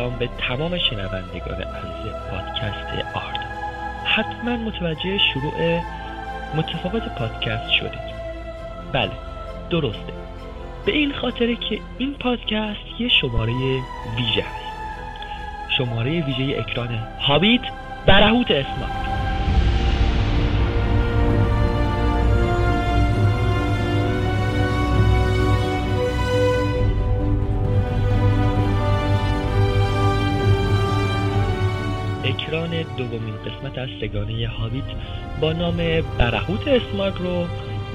سلام به تمام شنوندگان عزیز پادکست آرد حتما متوجه شروع متفاوت پادکست شدید. بله درسته. به این خاطره که این پادکست یه شماره ویژه هست شماره ویژه اکران هابیت برهوت اسمارت اکران دومین قسمت از سگانه هابیت با نام برهوت اسماگ رو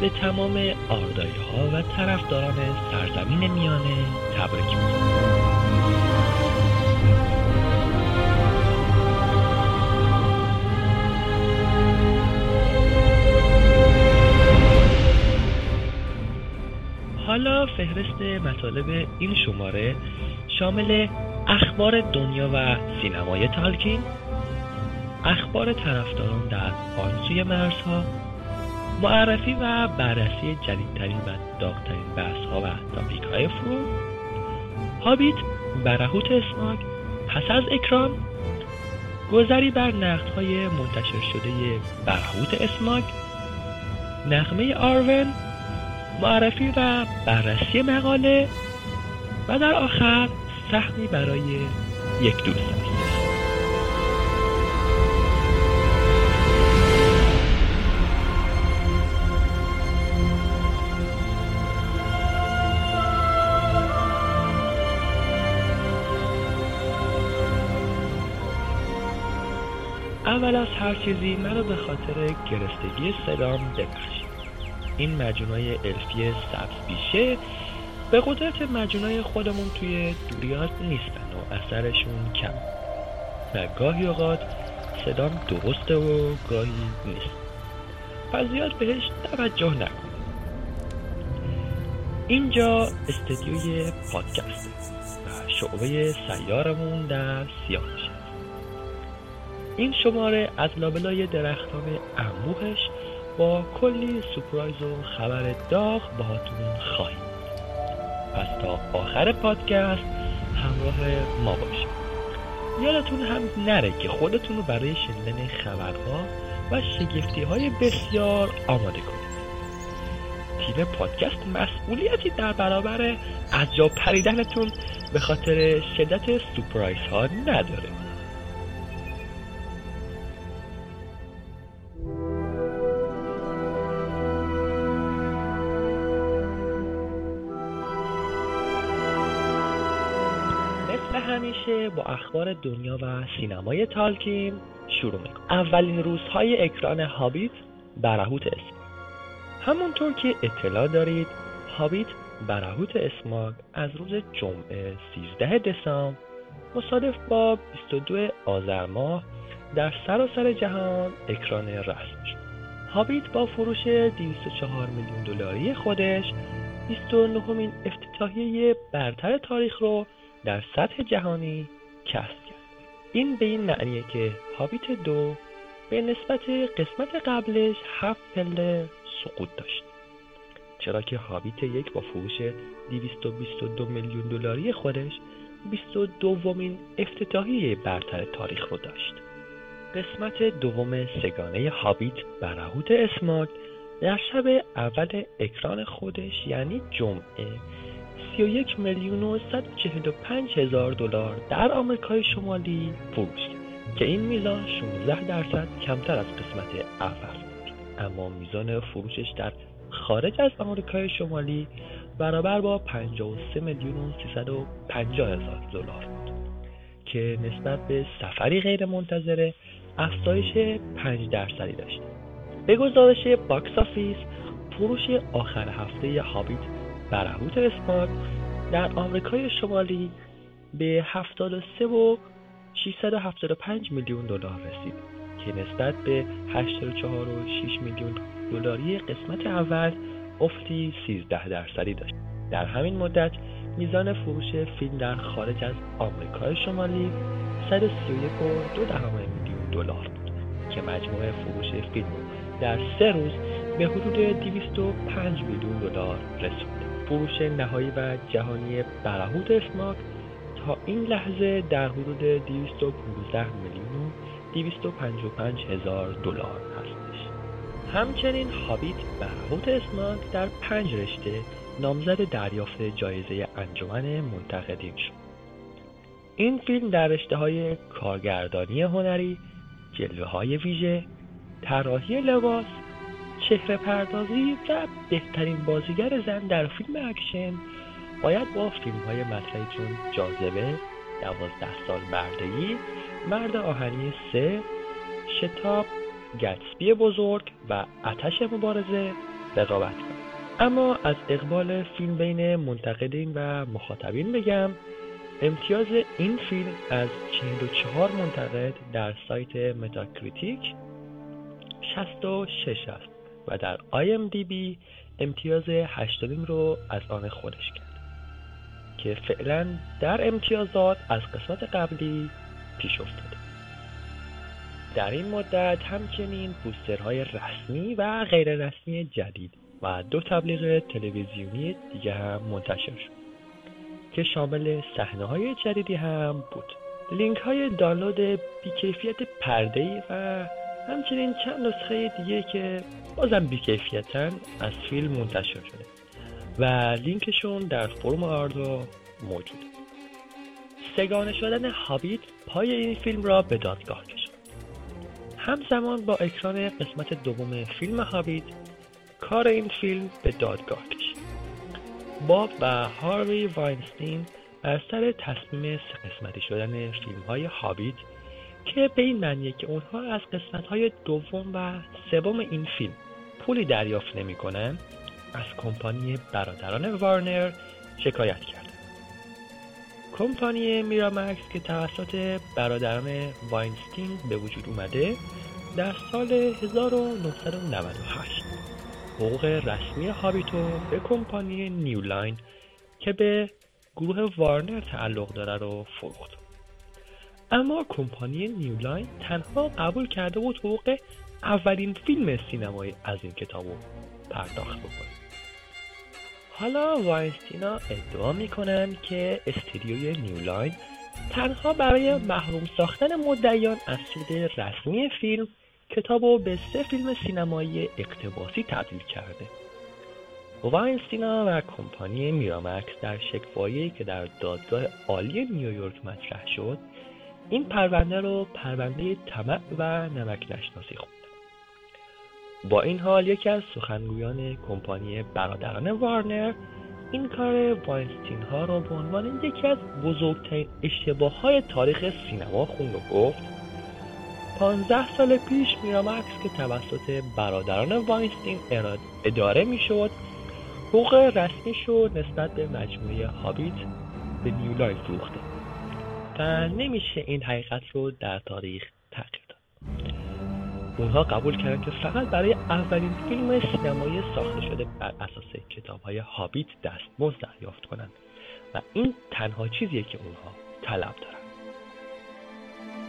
به تمام آردایی ها و طرفداران سرزمین میانه تبریک میگم. حالا فهرست مطالب این شماره شامل اخبار دنیا و سینمای تالکین اخبار طرفداران در آن سوی مرزها معرفی و بررسی جدیدترین و داغترین بحث ها و تاپیک های فرو هابیت برهوت اسماگ پس از اکران گذری بر نقد های منتشر شده برهوت اسماگ نغمه آرون معرفی و بررسی مقاله و در آخر سهمی برای یک دوست. است اول از هر چیزی منو به خاطر گرفتگی صدام ببخشید این مجونای الفی سبز بیشه به قدرت مجونای خودمون توی دوریات نیستن و اثرشون کم. و گاهی اوقات صدام درسته و گاهی نیست. پس زیاد بهش توجه نکن. اینجا استدیوی پادکسته و شعبه سیارمون در سیاهش. این شماره از لابلای درختان انبوهش با کلی سپرایز و خبر داغ باهاتون خواهیم. پس تا آخر پادکست همراه ما باشید. یادتون هم نره که خودتون رو برای شنیدن خبرها و شگفتی های بسیار آماده کنید. تیم پادکست مسئولیتی در برابر از جا پریدنتون به خاطر شدت سپرایز ها نداره. با اخبار دنیا و سینمای تالکین شروع می‌کنم. اولین روزهای اکران هابیت برهوت اسماگ همونطور که اطلاع دارید هابیت برهوت اسماگ از روز جمعه 13 دسامبر مصادف با 22 آذر ماه در سراسر سر جهان اکران رسم شد هابیت با فروش 204 میلیون دلاری خودش 29 مین افتتاحیه برتر تاریخ رو در سطح جهانی کسب کرد. این به این معنیه که هابیت دو به نسبت قسمت قبلش هفت پله سقوط داشت. چرا که هابیت یک با فروش 222 میلیون دلاری خودش 22 دومین افتتاحیه برتر تاریخ رو داشت. قسمت دوم سگانه هابیت برهوت اسماگ در شب اول اکران خودش یعنی جمعه 31 میلیون و 145 هزار دلار در آمریکای شمالی فروش کرد که این میزان 16 درصد کمتر از قسمت اول بود. اما میزان فروشش در خارج از آمریکای شمالی برابر با 53 میلیون و 350 هزار دلار بود. که نسبت به سفری غیر منتظره افزایش 5 درصدی داشت. به گزارش باکس آفیس فروش آخر هفته هابیت برهوت اسماگ در آمریکای شمالی به 73 و 675 میلیون دلار رسید که نسبت به 84 و 6 میلیون دلاری قسمت اول افتی 13 درصدی داشت. در همین مدت میزان فروش فیلم در خارج از آمریکای شمالی 131 و 2 میلیون دلار بود که مجموع فروش فیلم در سه روز به حدود 205 میلیون دلار رسید. فروش نهایی و جهانی برهوت اسماک تا این لحظه در حدود 215 میلیون و 255 هزار دلار هستش. همچنین هابیت برهوت اسناک در پنج رشته نامزد دریافت جایزه انجمن منتقدین شد. این فیلم در رشته های کارگردانی هنری جلوه های ویژه طراحی لباس چهره پردازی و بهترین بازیگر زن در فیلم اکشن باید با فیلم های مطرحی چون جاذبه دوازده سال بردگی مرد آهنی سه شتاب گتسبی بزرگ و اتش مبارزه رقابت کنه اما از اقبال فیلم بین منتقدین و مخاطبین بگم امتیاز این فیلم از 44 منتقد در سایت متاکریتیک 66 است. و در IMDb امتیاز 8 رو از آن خودش کرد که فعلا در امتیازات از قسمت قبلی پیش افتاده در این مدت همچنین بوسترهای رسمی و غیر رسمی جدید و دو تبلیغ تلویزیونی دیگه هم منتشر شد که شامل صحنه های جدیدی هم بود. لینک های دانلود بیکیفیت پرده و همچنین چند نسخه دیگه که بازم بیکیفیتن از فیلم منتشر شده و لینکشون در فرم آردو موجوده سگانه شدن هابیت پای این فیلم را به دادگاه کشد همزمان با اکران قسمت دوم فیلم هابیت کار این فیلم به دادگاه کشید. باب و هاروی واینستین بر سر تصمیم سه قسمتی شدن فیلم های هابیت که به این معنیه که اونها از قسمت های دوم و سوم این فیلم پولی دریافت نمی کنن از کمپانی برادران وارنر شکایت کرد کمپانی میرامکس که توسط برادران واینستین به وجود اومده در سال 1998 حقوق رسمی هابیتو به کمپانی نیولاین که به گروه وارنر تعلق داره رو فروخت. اما کمپانی نیولاین تنها قبول کرده بود حقوق اولین فیلم سینمایی از این کتاب رو پرداخت بکنه. حالا واینستینا ادعا می‌کنن که استودیوی نیولاین تنها برای محروم ساختن مدعیان از سود رسمی فیلم کتاب رو به سه فیلم سینمایی اقتباسی تبدیل کرده. واینستینا و کمپانی میرامکس در شکوایی که در دادگاه عالی نیویورک مطرح شد این پرونده رو پرونده طمع و نمک نشناسی خوند. با این حال یکی از سخنگویان کمپانی برادران وارنر این کار واینستین ها را به عنوان یکی از بزرگترین اشتباه های تاریخ سینما خوند و گفت 15 سال پیش میرامکس که توسط برادران واینستین اداره می‌شد. حقوق رسمی شد نسبت به مجموعه هابیت به نیولاین فروخته و نمیشه این حقیقت رو در تاریخ تغییر داد. اونها قبول کردن که فقط برای اولین فیلم سینمایی ساخته شده بر اساس کتاب های هابیت دستمزد دریافت کنند و این تنها چیزیه که اونها طلب دارن.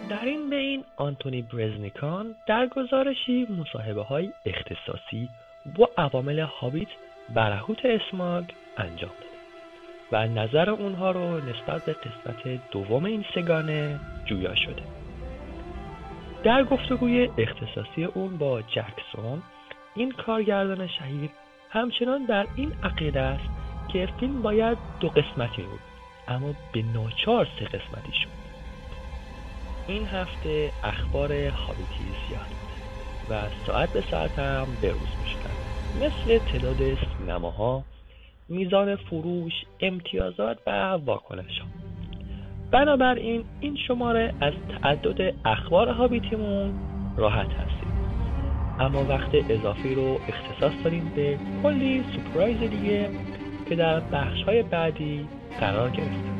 در این بین آنتونی برزنیکان در گزارشی مصاحبه های اختصاصی با عوامل هابیت برهوت اسماگ انجام داده. و نظر اونها رو نسبت به قسمت دوم این سگانه جویا شده. در گفتگوی اختصاصی اون با جکسون این کارگردان شهیر همچنان در این عقیده است که فیلم باید دو قسمتی بود اما به ناچار سه قسمتی شد. این هفته اخبار هابیتی زیاد بود و ساعت به ساعت هم بروز می‌شدن. مثل تعداد سینماها میزان فروش امتیازات و واکنش. ها بنابراین این شماره از تعدد اخبار هابیتیمون راحت هستیم اما وقت اضافی رو اختصاص داریم به کلی سپرایز دیگه که در بخش های بعدی قرار گرفتیم.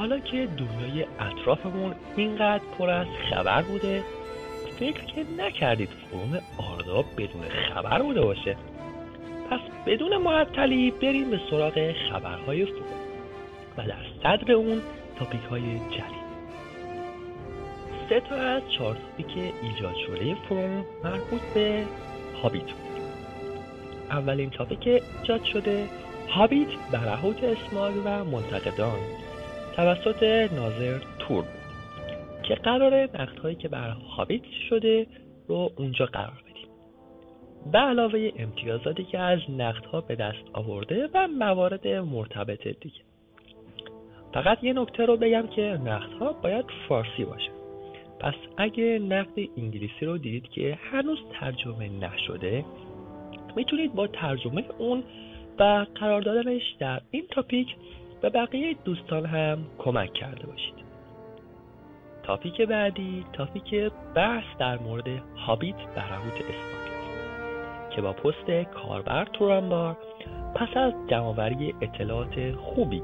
حالا که دنیای اطرافمون اینقدر پر از خبر بوده فکر که نکردید فروم آرداب بدون خبر بوده باشه. پس بدون معطلی بریم به سراغ خبرهای فروم و در صدر اون تاپیک های جدید. سه تا از چهار که ایجاد شده فروم مربوط به هابیت. اولین تاپیک ایجاد شده هابیت برهوت اسماگ و منتقدان. توسط ناظر تور بود که قرار هایی که بر هابیت شده رو اونجا قرار بدیم. به علاوه امتیازاتی که از ها به دست آورده و موارد مرتبط دیگه. فقط یه نکته رو بگم که ها باید فارسی باشه. پس اگه نقد انگلیسی رو دیدید که هنوز ترجمه نشده می‌تونید با ترجمه اون و قرار دادنش در این تاپیک به بقیه دوستان هم کمک کرده باشید. تاپیک بعدی تاپیک بحث در مورد هابیت برهوت است که با پست کاربر تورانبار پس از جمعآوری اطلاعات خوبی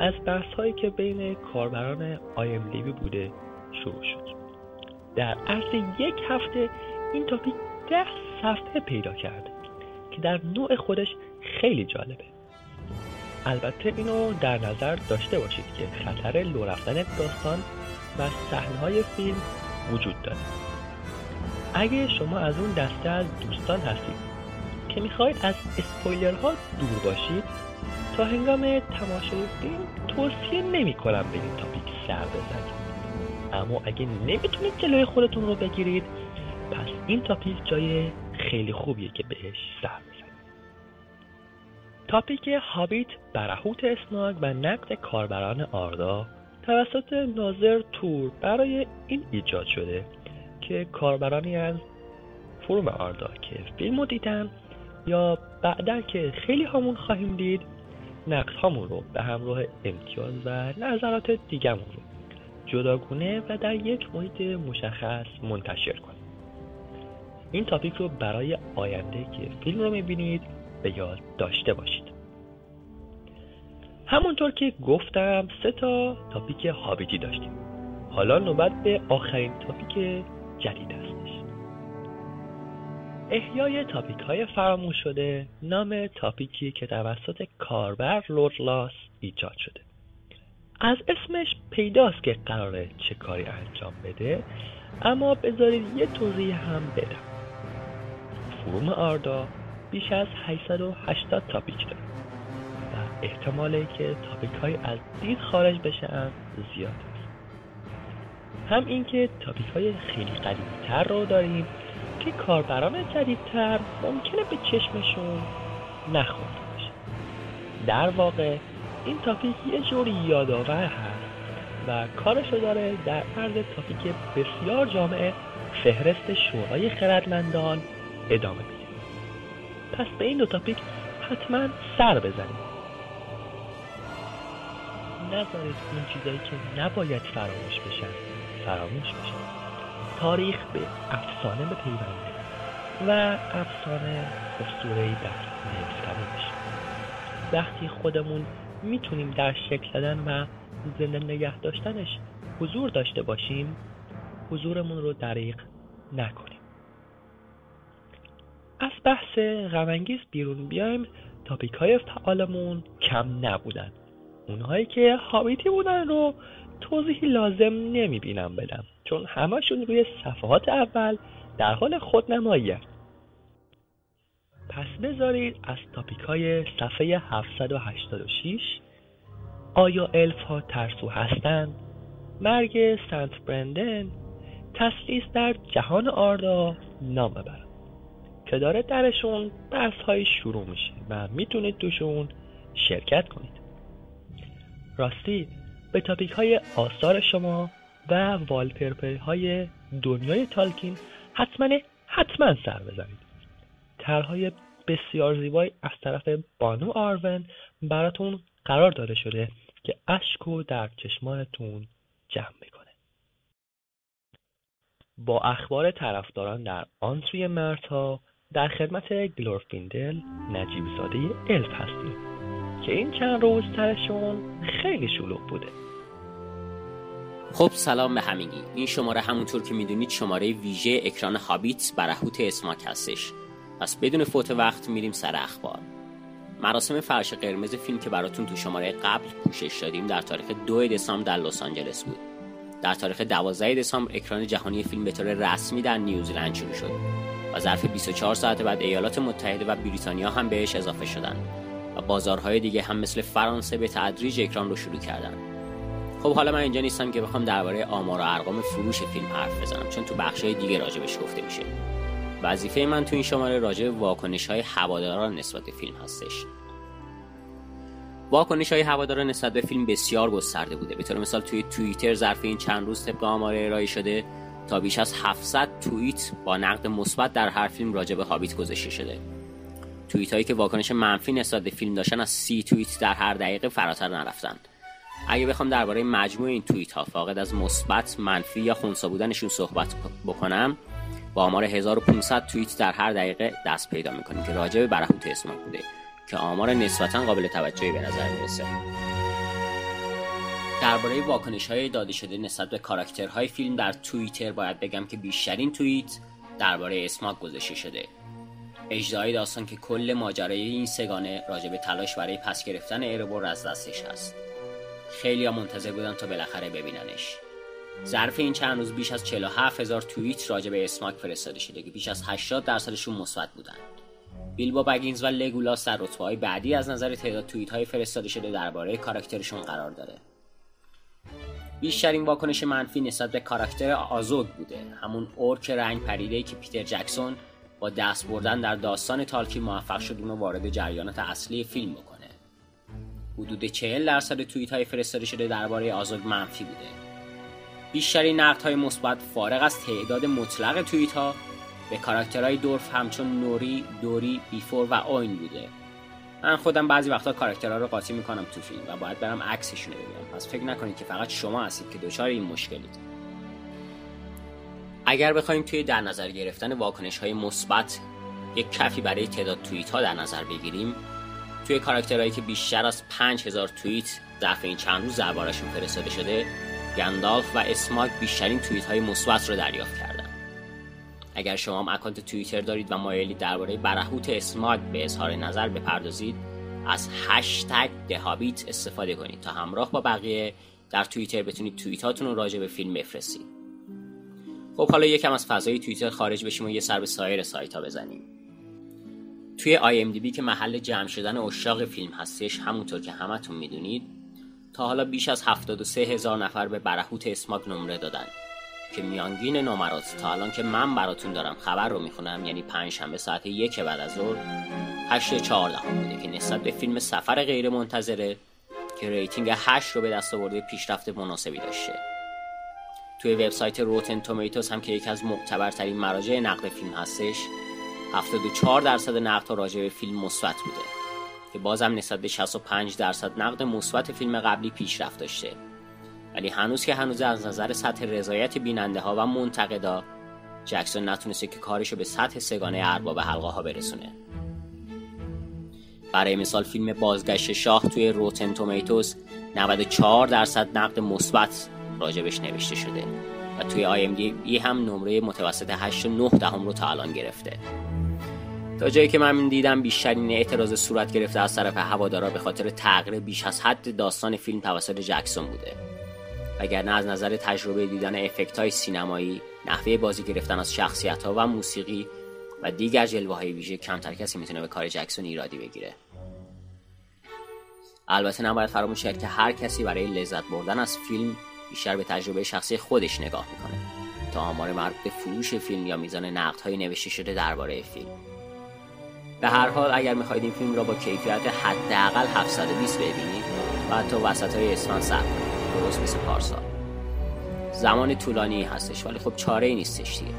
از بحث هایی که بین کاربران لیوی بوده شروع شد. در عرض یک هفته این تاپیک ده صفحه پیدا کرده که در نوع خودش خیلی جالبه. البته اینو در نظر داشته باشید که خطر لو رفتن داستان و های فیلم وجود داره. اگه شما از اون دسته از دوستان هستید که می‌خواید از اسپویلرها دور باشید تا هنگام تماشای فیلم توصیه نمی کنم به این تاپیک سر بزنید. اما اگه نمی‌تونید جلوی خودتون رو بگیرید پس این تاپیک جای خیلی خوبیه که بهش سر بزنید. تاپیک هابیت برهوت اسناگ و نقد کاربران آردا توسط ناظر تور برای این ایجاد شده که کاربرانی از فروم آردا که فیلم رو دیدن یا بعدا که خیلی همون خواهیم دید نقد هامون رو به همراه امتیاز و نظرات دیگمون رو جداگونه و در یک محیط مشخص منتشر کنیم. این تاپیک رو برای آینده که فیلم رو می‌بینید به یاد داشته باشید. همونطور که گفتم سه تا topic هابیتی داشتیم. حالا نوبت به آخرین topic جدید هستش. احیای topic های فراموش شده نام topic ی که توسط کاربر لورلاس ایجاد شده. از اسمش پیداست که قراره چه کاری انجام بده اما بذارید یه توضیح هم بدم. forum آردا بیش از 880 تاپیک داره احتمالی که تاپیک های از دید خارج بشن زیاد است. هم اینکه تاپیک های خیلی قدیمی تر رو داریم که کاربران جدیدتر ممکنه به چشمشون نخورده باشه. در واقع این تاپیک یه جوری یادآور هست و کارشو داره در عرض تاپیک بسیار جامعه فهرست شورای خردمندان ادامه میده. پس به این دو تاپیک حتما سر بزنید نذارید اون چیزایی که نباید فراموش بشن فراموش بشن. تاریخ به افسانه به پیونده و افسانه اسطورهای در نوشتنی بشه وقتی خودمون می‌تونیم در شکل دادن و زنده نگه داشتنش حضور داشته باشیم حضورمون رو دریق نکنیم. غمانگیز بیرون بیایم. تاپیک های فعالمون کم نبودن. اونهایی که هابیتی بودن رو توضیحی لازم نمی‌بینم بدم. چون همشون روی صفحات اول در حال خودنمایی پس بذارید از تاپیک های صفحه 786 آیا الف ها ترسو هستند مرگ سنت برندن تسلیس در جهان آردا نام ببرم که داره درشون بحث های شروع میشه و می‌تونید توشون شرکت کنید. راستی به تاپیک های آثار شما و والپرپر های دنیای تالکین حتما حتما سر بزنید. طرحهای بسیار زیبایی از طرف بانو آرون براتون قرار داده شده که اشک و در چشمانتون جمع می‌کنه. با اخبار طرفداران در آن مرتا در خدمت گلورفیندل نجیب زاده الف هستیم که این چند روز ترشون خیلی شلوغ بوده. خب سلام به همگی. این شماره همونطور که می‌دونید شماره ویژه اکران هابیت برهوت اسماک هستش. پس بدون فوت وقت میریم سر اخبار. مراسم فرش قرمز فیلم که براتون تو شماره قبل پوشش دادیم در تاریخ دو دسامبر در لس آنجلس بود. در تاریخ 12 دسامبر اکران جهانی فیلم به طور رسمی در نیوزلند شروع شد. ظرف 24 ساعت بعد ایالات متحده و بریتانیا هم بهش اضافه شدند و بازارهای دیگه هم مثل فرانسه به تدریج اکران رو شروع کردن خب حالا من اینجا نیستم که بخوام درباره آمار و ارقام فروش فیلم حرف بزنم چون تو بخشهای دیگه راجبش گفته میشه. وظیفه من تو این شماره راجع واکنش های هواداران نسبت به فیلم هستش. واکنش های هواداران نسبت به فیلم بسیار گسترده بوده. به طور مثال توی توییتر ظرف این چند روز طبق آمار ارائه شده تا بیش از 700 توییت با نقد مثبت در هر فیلم راجع به هابیت گذاشته شده. توییت هایی که واکنش منفی نسبت به فیلم داشتن از سی توییت در هر دقیقه فراتر نرفتن اگه بخوام درباره مجموع این توییت ها فاقد از مثبت منفی یا خونسا بودنشون صحبت بکنم با آمار 1500 توییت در هر دقیقه دست پیدا می‌کنیم که راجع به برهوت اسماک بوده که آمار نسبتا قابل توجهی به نظر می‌رسه. درباره واکنش های داده شده نسبت به کاراکترهای فیلم در توییتر باید بگم که بیشترین توییت درباره اسماک گذاشته شده. اجرای داستان که کل ماجرای این سگانه راجع به تلاش برای پس گرفتن ایربور از دستش هست. خیلی ها منتظر بودن تا بالاخره ببیننش. ظرف این چند روز بیش از 47 هزار توییت راجع به اسماک فرستاده شده که بیش از 80 درصدشون مثبت بودن. بیلبو بگینز و لگولاس در رتبه های بعدی از نظر تعداد توییت های فرستاده شده درباره کاراکترشون قرار داره. بیشترین واکنش منفی نسبت به کاراکتر آزوگ بوده. همون اورک رنگ پریده که پیتر جکسون با دست بردن در داستان تالکی موفق شد اونو وارد جریانات اصلی فیلم بکنه. حدود 40 درصد توییت های فرستاده شده درباره آزوگ منفی بوده. بیشترین نقد های مثبت فارغ از تعداد مطلق توییت ها به کاراکترهای دورف همچون نوری، دوری، بیفور و آین بوده. من خودم بعضی وقتا کاراکترها رو قاطی می‌کنم تو فیلم و باید برم عکسشون رو ببینم. پس فکر نکنید که فقط شما هستید که دچار این مشکلید. اگر بخوایم توی در نظر گرفتن واکنش های مثبت یک کفی برای تعداد توییت ها در نظر بگیریم توی کاراکترهایی که بیشتر از 5000 توییت ظرف این چند روز دربارشون فرستاده شده گندالف و اسماک بیشترین توییت های مثبت رو دریافت کردن اگر شما هم اکانت توییتر دارید و مایلید درباره برهوت اسماک به اظهار نظر بپردازید از هشتگ دهابیت استفاده کنید تا همراه با بقیه در توییتر بتونید توییتاتون رو راجع به فیلم بفرستید. خب حالا یکم از فضای توییتر خارج بشیم و یه سر به سایر سایت ها بزنیم. توی IMDb که محل جمع شدن عشاق فیلم هستش همونطور که همتون می‌دونید تا حالا بیش از 73 هزار نفر به برهوت اسماگ نمره دادن. که میانگین نمرات تا الان که من براتون دارم خبر رو می‌خونم یعنی پنج شنبه ساعت یک بعد از ظهر 8 14 بوده که نسبت به فیلم سفر غیر منتظره که rating 8 رو به دست آورده پیشرفت مناسبی داشته. توی وبسایت روتن تومیتوس هم که یکی از معتبرترین مراجع نقد فیلم هستش 74 درصد نقد راجع به فیلم مثبت بوده که بازم نسبت به 65 درصد نقد مثبت فیلم قبلی پیشرفت داشته. ولی هنوز که هنوز از نظر سطح رضایت بیننده ها و منتقدا جکسون نتونسته که کارشو به سطح سگانه ارباب حلقه ها برسونه. برای مثال فیلم بازگشت شاه توی روتن تومیتوس 94 درصد نقد مثبت راجبش نوشته شده و توی آی ام دی هم نمره متوسط 8.9 دهم رو تا الان گرفته. تا جایی که من دیدم بیشترین اعتراض صورت گرفته از طرف هوادارا به خاطر تغییر بیش از حد داستان فیلم توسط جکسون بوده. وگرنه از نظر تجربه دیدن افکت های سینمایی نحوه بازی گرفتن از شخصیت ها و موسیقی و دیگر جلوه های ویژه کمتر کسی می‌تونه به کار جکسون ایرادی بگیره. البته نباید فراموش کرد که هر کسی برای لذت بردن از فیلم بیشتر به تجربه شخصی خودش نگاه می‌کنه. تا آمار مربوط به فروش فیلم یا میزان نقد های نوشته شده درباره فیلم. به هر حال اگر می‌خواید این فیلم را با کیفیت حداقل 720 ببینید و تا وسط های اسفند صبر کنید. درست مثل پارسال. زمان طولانی هستش ولی خب چاره ای نیستش دیگه.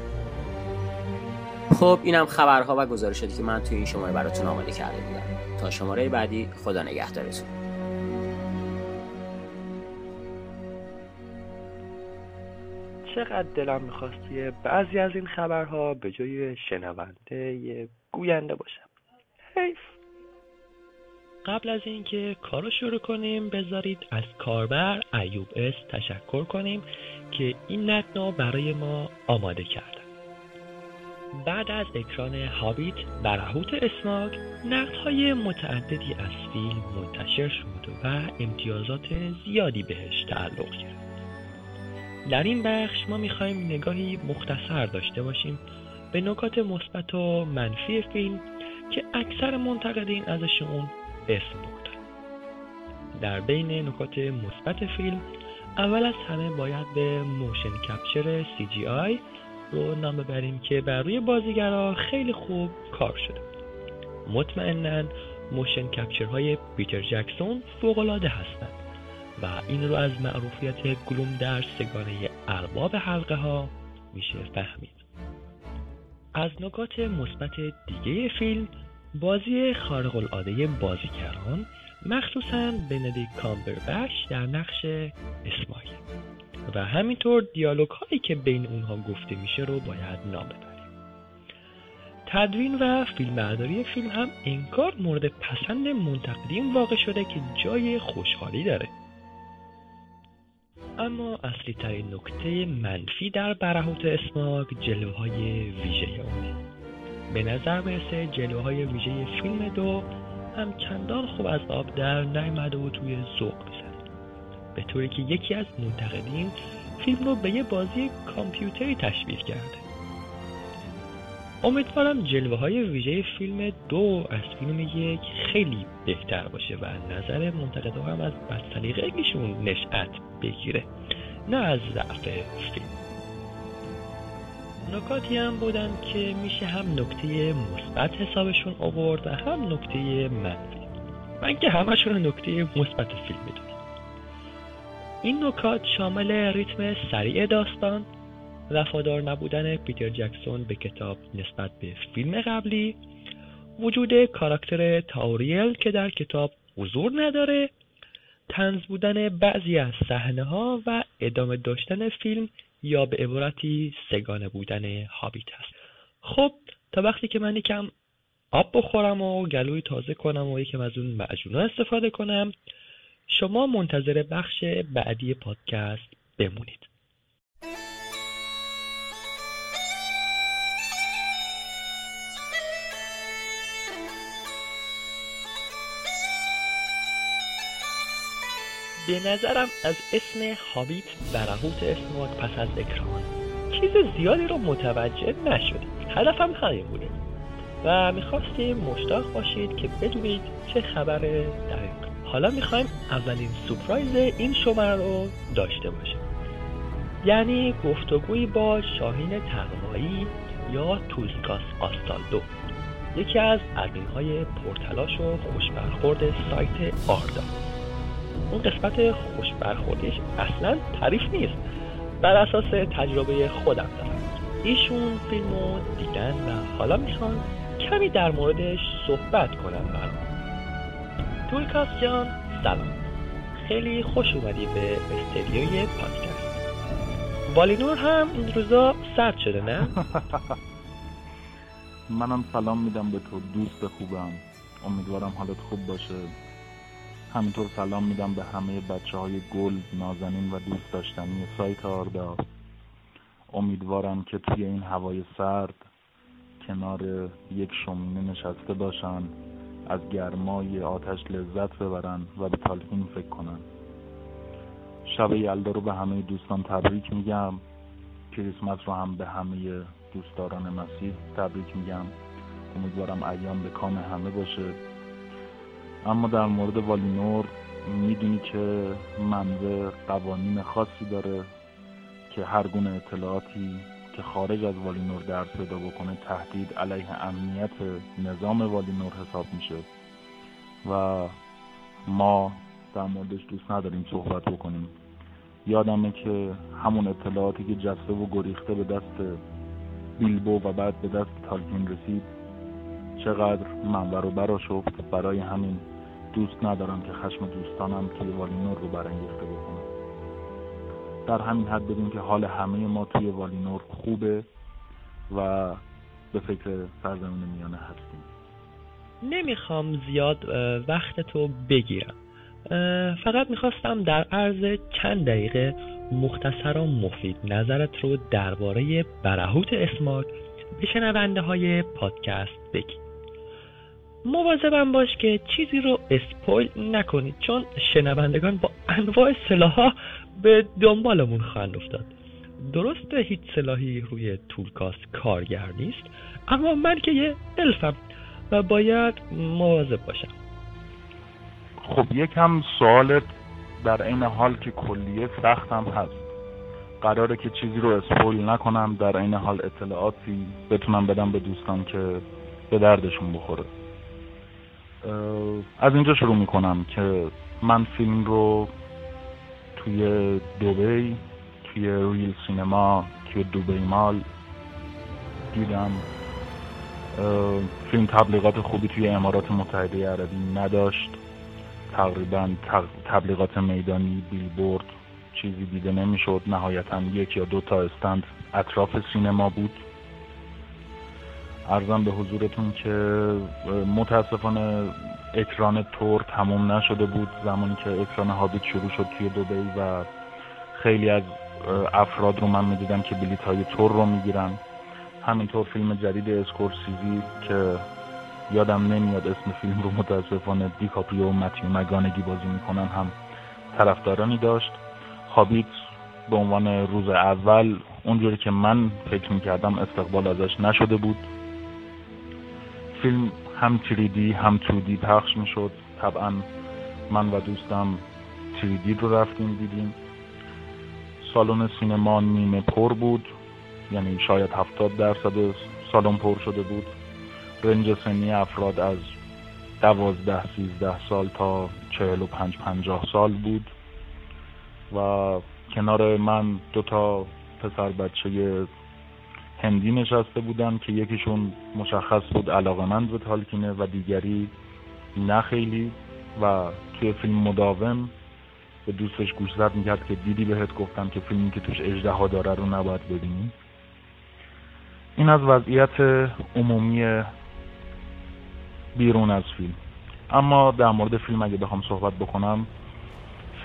خب اینم خبرها و گزارشاتی که من توی این شماره براتون آماده کرده بودم. تا شماره بعدی خدا نگهدارتون. چقدر دلم می‌خواست توی بعضی از این خبرها به جای شنونده یه گوینده باشم. حیف. قبل از اینکه کار رو شروع کنیم بذارید از کاربر ایوب اس تشکر کنیم که این نتنا برای ما آماده کردن بعد از اکران هابیت برهوت اسماگ نقدهای متعددی از فیلم منتشر شد و امتیازات زیادی بهش تعلق گرفت. در این بخش ما می‌خوایم نگاهی مختصر داشته باشیم به نکات مثبت و منفی فیلم که اکثر منتقدین ازشون اسم بردن در بین نکات مثبت فیلم اول از همه باید به موشن کپچر CGI رو نام ببریم که بر روی بازیگرا خیلی خوب کار شده. مطمئنا motion capture های پیتر جکسون فوقالعاده هستند و این رو از معروفیت گلوم در سگانه ارباب حلقه ها میشه فهمید. از نکات مثبت دیگه فیلم بازی خارق العاده بازیگران مخصوصا بندیکت کامبربچ در نقش اسماگ. و همینطور دیالوگ هایی که بین اونها گفته میشه رو باید نام ببریم. تدوین و فیلمبرداری فیلم هم انکار مورد پسند منتقدین واقع شده که جای خوشحالی داره. اما اصلی ترین نکته منفی در برهوت اسماک جلوه های ویژه اونه. به نظر می‌رسه جلوه های ویژه فیلم دو هم چندان خوب از آب در نیامده و توی ذوق می‌زنه. به طوری که یکی از منتقدین فیلم رو به یه بازی کامپیوتری تشبیه کرده. امیدوارم جلوه های ویژه فیلم دو از فیلم یک خیلی بهتر باشه و نظر منتقدا هم از بدسلیقگیشون نشأت بگیره. نه از ضعف فیلم. نکاتی هم بودن که میشه هم نکته مثبت حسابشون آورد و هم نکته منفی. من که همشون نکته مثبت فیلم می‌دونم. این نکات شامل ریتم سریع داستان وفادار نبودن پیتر جکسون به کتاب نسبت به فیلم قبلی وجود کاراکتر تاوریل که در کتاب حضور نداره تنز بودن بعضی از صحنه ها و ادامه داشتن فیلم یا به عبارتی سگانه بودن هابیت هست خب تا وقتی که من یکم آب بخورم و گلوی تازه کنم و یکم از اون معجونا استفاده کنم شما منتظر بخش بعدی پادکست بمونید. به نظرم از اسم هابیت برهوت اسمات پس از اکران چیز زیادی رو متوجه نشد هدفم همین بوده. و می‌خواستیم مشتاق باشید که بدونید چه خبر دقیق. حالا می‌خوایم اولین سپرایز این شماره رو داشته باشیم. یعنی گفتگویی با شاهین تقوایی یا توزکاس آستالدو. یکی از ادمین های پرتلاش و خوشبرخورد سایت آردا. اون قسمت خوش برخوردیش اصلا تعریف نیست. بر اساس تجربه خودم دارم. ایشون فیلم رو دیدن و حالا می‌خوان کمی در موردش صحبت کنم برام. تولکاس جان سلام. خیلی خوش اومدی به استدیوی پادکست. والینور هم این روزا سرد شده نه؟ منم سلام میدم به تو. دوست خوبم. امیدوارم حالت خوب باشه. همینطور سلام میدم به همه بچه های گل نازنین و دوست داشتنی سایت آردا. امیدوارم که توی این هوای سرد کنار یک شومینه نشسته باشن از گرمای آتش لذت ببرن و به تالکین فکر کنن. شب یلدا رو به همه دوستان تبریک میگم. کریسمس رو هم به همه دوستداران مسیح تبریک میگم. امیدوارم ایام به کام همه باشه. اما در مورد والینور می‌دونی که منبع قوانین خاصی داره که هر گونه اطلاعاتی که خارج از والینور در پیدا بکنه تهدید علیه امنیت نظام والینور حساب میشه. و ما در موردش دوست نداریم صحبت بکنیم. یادمه که همون اطلاعاتی که جسته و گریخته به دست بیلبو و بعد به دست تالکین رسید چقدر منبع رو براشفت برای همین دوست ندارم که خشم دوستانم توی والینور رو برانگیخته بکنم. در همین حد بدون که حال همه ما توی والینور خوبه و به فکر سرزمین میانه هستیم. نمی‌خوام زیاد وقت تو بگیرم. فقط می‌خواستم در عرض چند دقیقه مختصر و مفید نظرت رو درباره برهوت اسماک به شنونده های پادکست بگی. مواظبم باش که چیزی رو اسپویل نکنید چون شنوندگان با انواع سلاحا به دنبالمون خواهند افتاد. درسته هیچ سلاحی روی تولکاس کارگر نیست اما من که یه الفم و باید مواظب باشم. خب یکم سوالت در این حال که کلیه سختم هست. قراره که چیزی رو اسپویل نکنم در این حال اطلاعاتی بتونم بدم به دوستان که به دردشون بخوره. از اینجا شروع می‌کنم که من فیلم رو توی دوبی توی ریل سینما توی دوبی مال دیدم. فیلم تبلیغات خوبی توی امارات متحده عربی نداشت. تقریبا تبلیغات میدانی بیلبورد چیزی دیده نمی‌شد. نهایتا یک یا دو تا استند اطراف سینما بود. ارزم به حضورتون که متاسفانه اکران تور تموم نشده بود زمانی که اکران هابیت شروع شد توی دوبی و خیلی از افراد رو من می‌دیدم که بلیت های تور رو می‌گیرن. همینطور فیلم جدید اسکورسیزی که یادم نمیاد اسم فیلم رو متاسفانه دیکاپریو و متیو مگانگی بازی می‌کنن هم طرفدارانی داشت. هابیت به عنوان روز اول اونجوری که من فکر می‌کردم استقبال ازش نشده بود. فیلم هم تریدی هم تودی پخش می‌شد. طبعا من و دوستم تریدی رو رفتیم دیدیم. سالن سینما نیمه پر بود یعنی شاید هفتاد درصد سالن پر شده بود. رنج سنی افراد از دوازده سیزده سال تا چهل و پنج پنجاه سال بود. و کنار من دو تا پسر بچه هندی نشسته بودن که یکیشون مشخص بود علاقمند به تالکینه و دیگری نه خیلی. و توی فیلم مداوم به دوستش گوش زد می‌کرد که دیدی بهت گفتم که فیلمی که توش اجده داره رو نباید ببینی. این از وضعیت عمومی بیرون از فیلم. اما در مورد فیلم اگه بخوام صحبت بکنم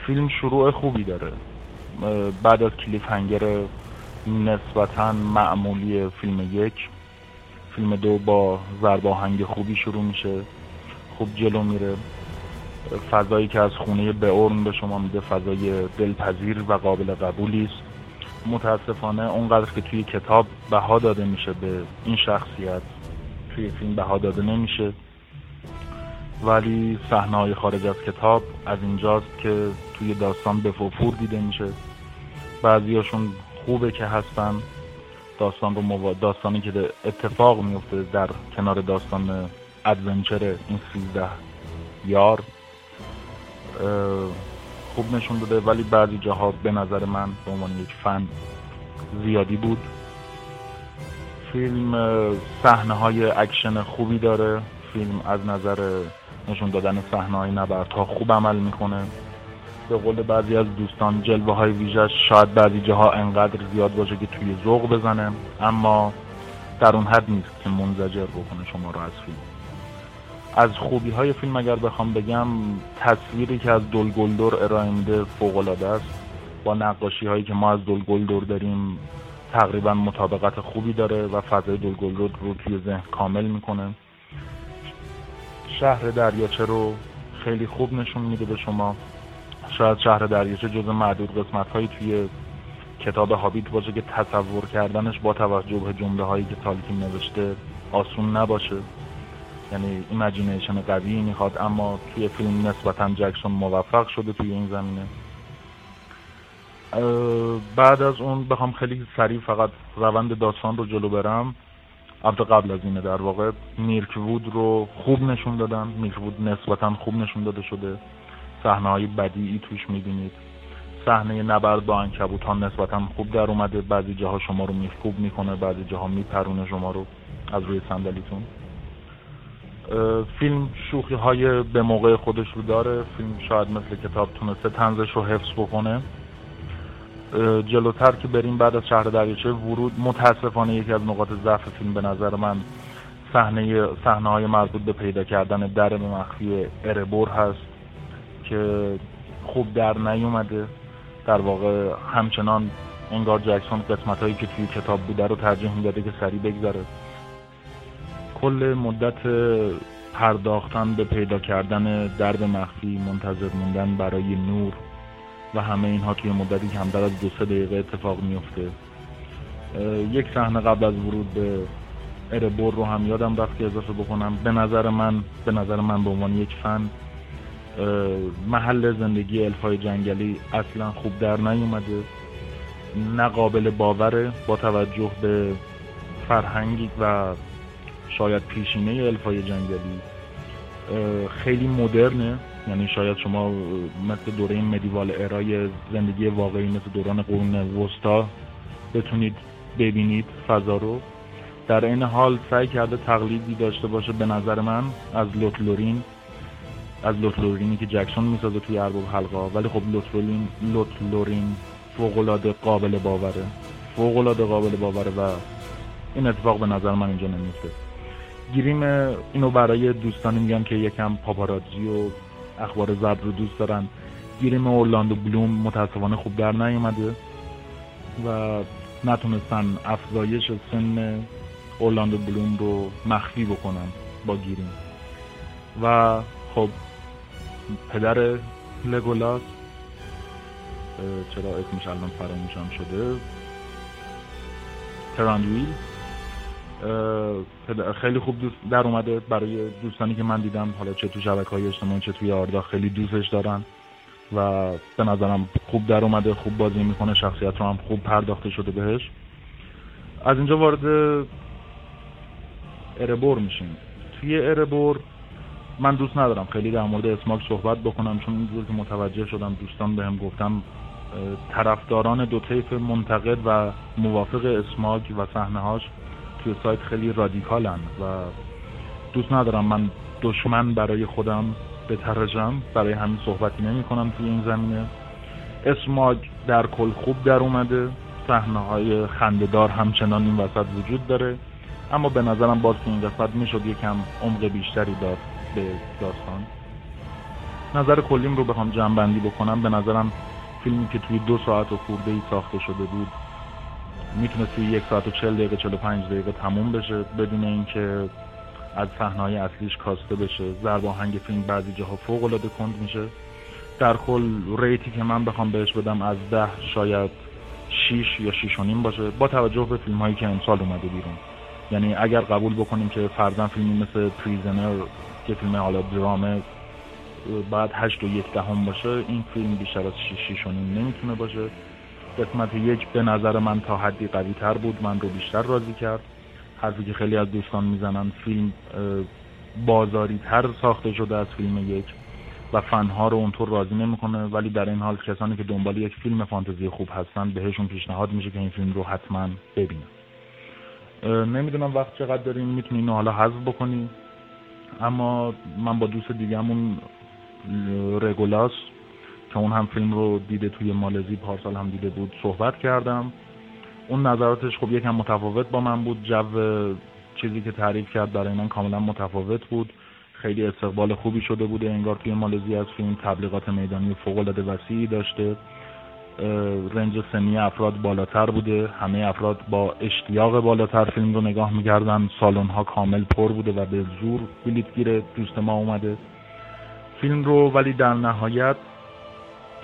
فیلم شروع خوبی داره. بعد از کلیف هنگر نسبتا معمولی فیلم یک. فیلم دو با زرباهنگ خوبی شروع میشه. خوب جلو میره. فضایی که از خونه به اورن به شما میده فضای دلپذیر و قابل قبولی است. متاسفانه اونقدر که توی کتاب بها داده میشه به این شخصیت توی فیلم بها داده نمیشه. ولی صحنه های خارج از کتاب از اینجاست که توی داستان به فور دیده میشه. بعضیاشون خوبه که هستن. داستان رو داستانی که اتفاق میفته در کنار داستان ادونچر این سیزده یار خوب نشون داده. ولی بعضی جاها به نظر من به عنوان یک فن زیادی بود. فیلم صحنه های اکشن خوبی داره. فیلم از نظر نشون دادن صحنه های نبردها خوب عمل می‌کنه. به قول بعضی از دوستان جلوه های ویژش شاید بعضی جاها انقدر زیاد باشه که توی ذوق بزنه اما در اون حد نیست که منزجر بکنه شما رو از فیلم. از خوبی های فیلم اگر بخوام بگم تصویری که از دلگلدور ارائه میده فوق العاده است. با نقاشی هایی که ما از دلگلدور داریم تقریبا مطابقت خوبی داره و فضای دلگلدور رو توی ذهن کامل می‌کنه. شهر دریاچه رو خیلی خوب نشون میده به شما. شاید شهر دریاچه جز معدود قسمت هایی توی کتاب هابیت باشه که تصور کردنش با توجه به جمله هایی که تالکین نوشته آسون نباشه. یعنی imagination قوی می‌خواد اما توی فیلم نسبتا جکسون موفق شده توی این زمینه. بعد از اون بخوام خیلی سریع فقط روند داستان رو جلو برم. البته قبل از اینه در واقع میرک وود رو خوب نشون دادن. میرک وود نسبتا خوب نشون داده شده. صحنه های بدیعی توش می‌بینید. صحنه نبرد با عنکبوت ها نسبتا خوب در اومده. بعضی جاها شما رو میخکوب می‌کنه بعضی جاها میپرونه شما رو از روی صندلیتون. فیلم شوخی های به موقع خودش رو داره. فیلم شاید مثل کتاب تونسته تنزش رو حفظ بکنه. جلوتر که بریم بعد از شهر دریاچه ورود متاسفانه یکی از نقاط ضعف فیلم به نظر من صحنه صحنه های مربوط به پیدا کردن در مخفی اربور هست. که خوب در نیومده. در واقع همچنان انگار جکسون قسمت هایی که توی کتاب بوده رو ترجیح می‌داده که سریع بگذره. کل مدت پرداختن به پیدا کردن درد مخفی منتظر موندن برای نور و همه اینها توی مدتی کمتر از دو سه دقیقه اتفاق میفته یک صحنه قبل از ورود به اربور رو هم یادم رفت که اضافه بکنم. به نظر من به نظر من به عنوان یک فن محل زندگی الفای جنگلی اصلا خوب در نیومده نه قابل باوره با توجه به فرهنگی و شاید پیشینه الفای جنگلی. خیلی مدرنه یعنی شاید شما مثل دوره مدیوال ارای زندگی واقعی مثل دوران قرون وسطا بتونید ببینید فضا رو. در این حال سعی کرده تقلیدی داشته باشه به نظر من از لوتلورین از لوتلورینی که جکسون می‌سازه توی ارباب حلقه ولی خب لوتلورین لوتلورین فوقلاده قابل باوره. فوقلاده قابل باوره و این اتفاق به نظر من اینجا نمیفته گیریم اینو برای دوستانی میگم که یکم پاپاراتزی و اخبار زرد رو دوست دارن. گیریم اورلاندو بلوم متاسفانه خوب در نیومده و نتونستن افزایش سن اورلاندو بلوم رو مخفی بکنن با گیریم و خب پدر لگولاس چرا اسمش الان فراموشم شده؟ تراندویل خیلی خوب دوست در اومده برای دوستانی که من دیدم حالا چه تو شبکه های اجتماعی چه توی آردا خیلی دوستش دارن و به نظرم خوب در اومده خوب بازی می‌کنه شخصیت رو هم خوب پرداخته شده بهش. از اینجا وارد اربور میشیم. توی اربور من دوست ندارم خیلی در مورد اسماک صحبت بکنم چون اینجور که متوجه شدم دوستان بهم به گفتم طرفداران دو طیف منتقد و موافق اسماک و صحنه هاش توی سایت خیلی رادیکالن و دوست ندارم من دشمن برای خودم بترجم برای همین صحبتی نمی کنم توی این زمینه. اسماگ در کل خوب در اومده صحنه های خندهدار همچنان این وسط وجود داره اما به نظرم باز که این وسط می‌شد یکم عمق بیشتری داد. به داستان. نظر کلیم رو بخوام جمع بکنم. به نظرم فیلمی که توی دو ساعت و خورده ای ساخته شده بود می‌تونه توی یک ساعت و چل دقیقه چل پنج دقیقه تموم بشه بدون اینکه از صحنه‌های اصلیش کاسته بشه. ضرب آهنگ فیلم بعضی جاها فوق العاده کند میشه. در کل ریتی که من بخوام بهش بدم از ده شاید 6 یا 6 نیم باشه. با توجه به فیلم هایی که امسال اومده بیرون. یعنی اگر قبول بکنیم که فرضاً فیلمی مثل پریزنر که فیلم حالا درامه بعد 8 و یک دهم باشه این فیلم بیشتر از 6 6 نیم نمی‌تونه باشه. قسمت یک به نظر من تا حدی قوی تر بود من رو بیشتر راضی کرد. حرفی که خیلی از دوستان می‌زنن فیلم بازاری تر ساخته شده از فیلم یک و فنها رو اونطور راضی نمی‌کنه. ولی در این حال کسانی که دنبال یک فیلم فانتزی خوب هستن بهشون پیشنهاد میشه که این فیلم رو حتما ببینن. نمی‌دونم وقت چقدر داریم می‌تونی اینو حالا حذف بکنی؟ اما من با دوست دیگهمون رگولاس که اون هم فیلم رو دیده توی مالزی پارسال هم دیده بود صحبت کردم. اون نظراتش خب یکم متفاوت با من بود. جو چیزی که تعریف کرد برای من کاملا متفاوت بود. خیلی استقبال خوبی شده بوده انگار توی مالزی از فیلم تبلیغات میدانی فوق العاده وسیعی داشته. رنج سنی افراد بالاتر بوده. همه افراد با اشتیاق بالاتر فیلم رو نگاه می‌کردن. سالن ها کامل پر بوده و به زور بلیت گیر دوست ما اومده. فیلم رو ولی در نهایت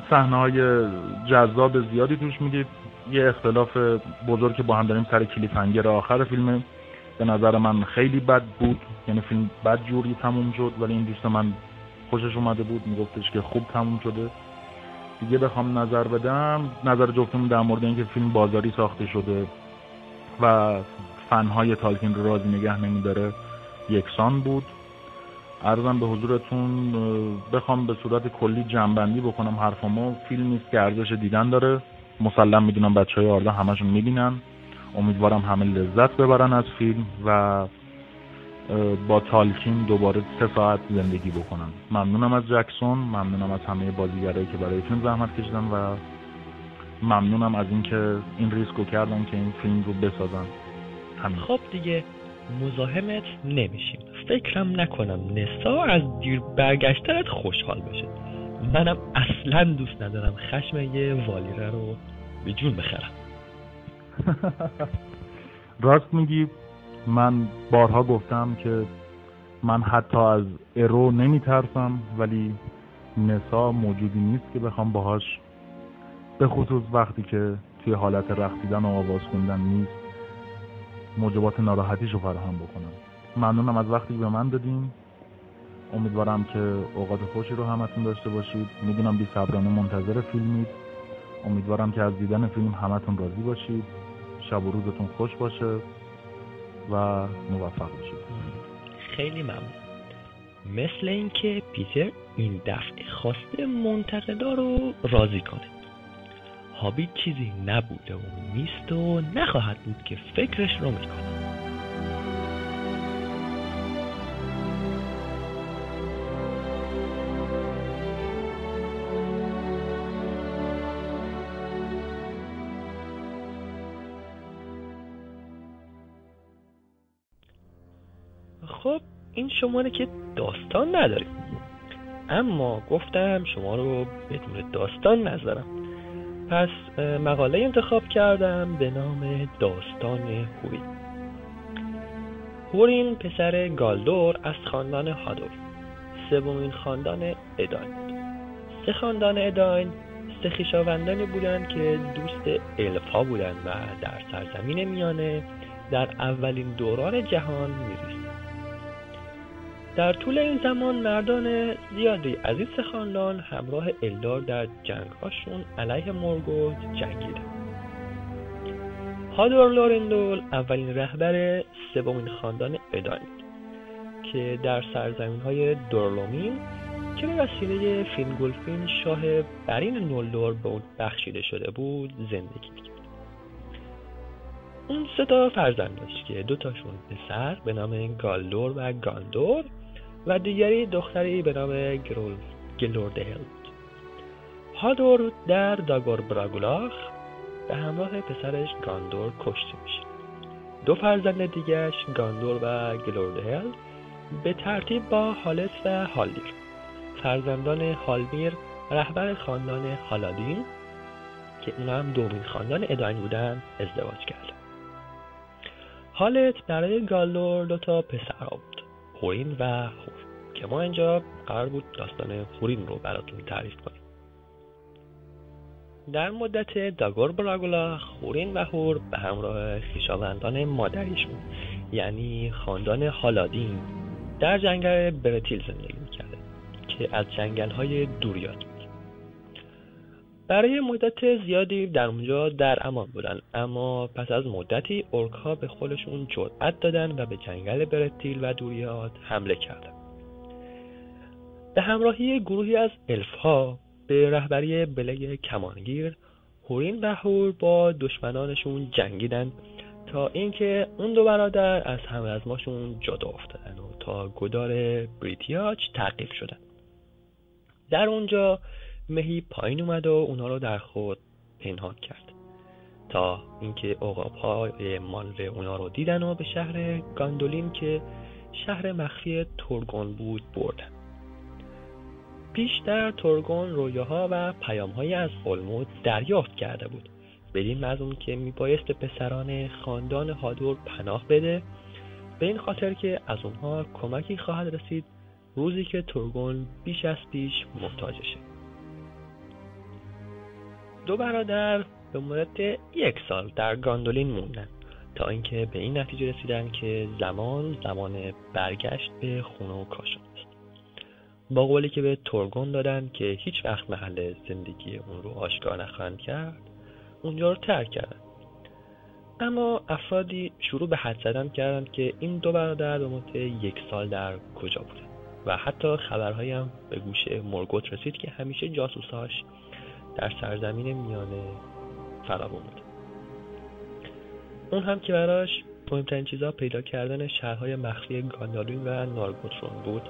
صحنه های جذاب زیادی توش می‌دید. یه اختلاف بزرگ با هم داریم سر کلیفنگر آخر فیلم. به نظر من خیلی بد بود. یعنی فیلم بد جوری تموم شد. ولی این دوست من خوشش اومده بود. میگفتش که خوب تموم شده. دیگه بخوام نظر بدم نظر جفتمون در مورد اینکه فیلم بازاری ساخته شده و فنهای تالکین رو راضی نگه نمیداره یکسان بود. ارزم به حضورتون بخوام به صورت کلی جنبندی بکنم حرفمو فیلم نیست که ارزش دیدن داره. مسلم می‌دونم بچه های آردا همشون می‌بینن. امیدوارم همه لذت ببرن از فیلم و با تالکین دوباره سه ساعت زندگی بکنن ممنونم از جکسون ممنونم از همه بازیگرایی که برای فیلم زحمت کشیدن و ممنونم از اینکه این ریسکو کردن که این فیلم رو بسازن. همین. خب دیگه مزاحمت نمیشیم. فکرم نکنم نسا از دیر برگشتنت خوشحال بشه. منم اصلا دوست ندارم خشم یه والیره رو به جون بخرم. راست میگی. من بارها گفتم که من حتی از ارو نمیترسم ولی نسا موجودی نیست که بخوام باهاش به خصوص وقتی که توی حالت رقصیدن و آواز خوندن نیست موجبات ناراحتیشو فراهم بکنم. ممنونم از وقتی به من دادیم امیدوارم که اوقات خوشی رو همتون داشته باشید. می‌دونم بی صبرانه منتظر فیلمید امیدوارم که از دیدن فیلم همتون راضی باشید. شب و روزتون خوش باشه. و موفق باشید خیلی ممنون. مثل اینکه پیتر این دفعه خواسته منتقدا رو راضی کنه. هابیت چیزی نبوده و نیست و نخواهد بود که فکرش رو می‌کنه شماره که داستان نداریم. اما گفتم شما رو بدون داستان نذارم. پس مقاله انتخاب کردم به نام داستان هورین هورین پسر گالدور از خاندان هادور سومین خاندان اداین. سه خاندان اداین سه خیشاوندانی بودند که دوست الفا بودند و در سرزمین میانه در اولین دوران جهان میزیستند در طول این زمان مردان زیادی از این سه خاندان همراه الدار در جنگهاشون علیه مورگوت جنگیدن هادور لورندول اولین رهبر سومین خاندان اداین که در سرزمین های دورلومین که به وسیله فینگولفین شاه برین نولدور به اون بخشیده شده بود زندگی می‌کرد. اون سه تا فرزند داشت که دو تاشون پسر به نام گالدور و گاندور و دیگری دختری به نام گلوردهل بود هادور در داگور براگولاخ به همراه پسرش گاندور کشته میشه. دو فرزند دیگرش گاندور و گلوردهل به ترتیب با هالت و هالدیر. فرزندان هالمیر رهبر خاندان هالادین که اونا هم دومین خاندان اداین بودن ازدواج کردن. هالت برای گالدور دوتا پسر بود هورین و هور که ما اینجا قرار بود داستان هورین رو براتون تعریف کنیم. در مدت داگور براگولا هورین و هور به همراه خویشاوندان مادریشون یعنی خاندان هالادین در جنگل برتیل زندگی می‌کرده که از جنگل های دور یاد برای مدت زیادی در اونجا در امان بودن. اما پس از مدتی اورکا به خودشون جرأت دادن و به جنگل برتیل و دوریات حمله کردن. به همراهی گروهی از الفها به رهبری بلگ کمانگیر هورین و هور با دشمنانشون جنگیدن تا اینکه اون دو برادر از همرزماشون جدا افتادن و تا گدار بریتیاچ تعقیب شدن. در اونجا مهی پایین اومد و اونا رو در خود پنهان کرد. تا اینکه های مالوه اونا رو دیدن و به شهر گاندولین که شهر مخفی تورگون بود بردن. بیشتر تورگون رویاها و پیامهایی از اولمود دریافت کرده بود. بدین مضمون که میبایست پسران خاندان هادور پناه بده. به این خاطر که از اونها کمکی خواهد رسید روزی که تورگون بیش از پیش محتاجشه دو برادر به مدت یک سال در گاندولین موندن تا اینکه به این نتیجه رسیدن که زمان زمان برگشت به خونه و کاشان است. با قولی که به تورگون دادن که هیچ وقت محل زندگی اون رو آشکار نخواهند کرد اونجا رو ترک کردن. اما افرادی شروع به حد زدن کردند که این دو برادر به مدت یک سال در کجا بودن. و حتی خبرهایی هم به گوش مرگوت رسید که همیشه جاسوساش در سرزمین میانه فراوون بود اون هم که براش مهمترین چیزها پیدا کردن شهرهای مخفی گاندالوین و نارگوترون بود.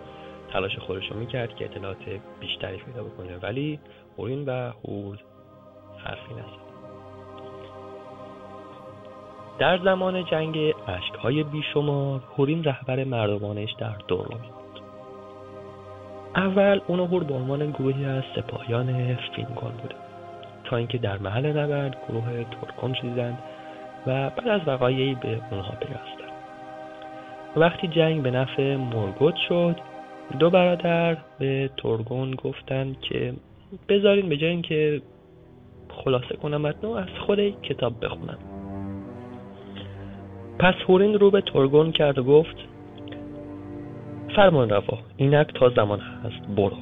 تلاش خودش رو می‌کرد که اطلاعات بیشتری پیدا بکنه ولی اورین و هور حرفی نزد. در زمان جنگ اشکهای بیشمار هورین رهبر مردمانش در دورلومی بود اول اون هور به عنوان گروهی از سپاهیان فینگون بوده. تا اینکه در محل نبرد گروه ترکون شدیدند و بعد از وقایعی به اونها پیوستند. وقتی جنگ به نفع مورگوت شد دو برادر به تورگون گفتند که بذارین به جای اینکه خلاصه کنم متن از خود کتاب بخونم. پس هورین رو به تورگون کرد و گفت فرمان روا. اینک تا زمان هست. برو.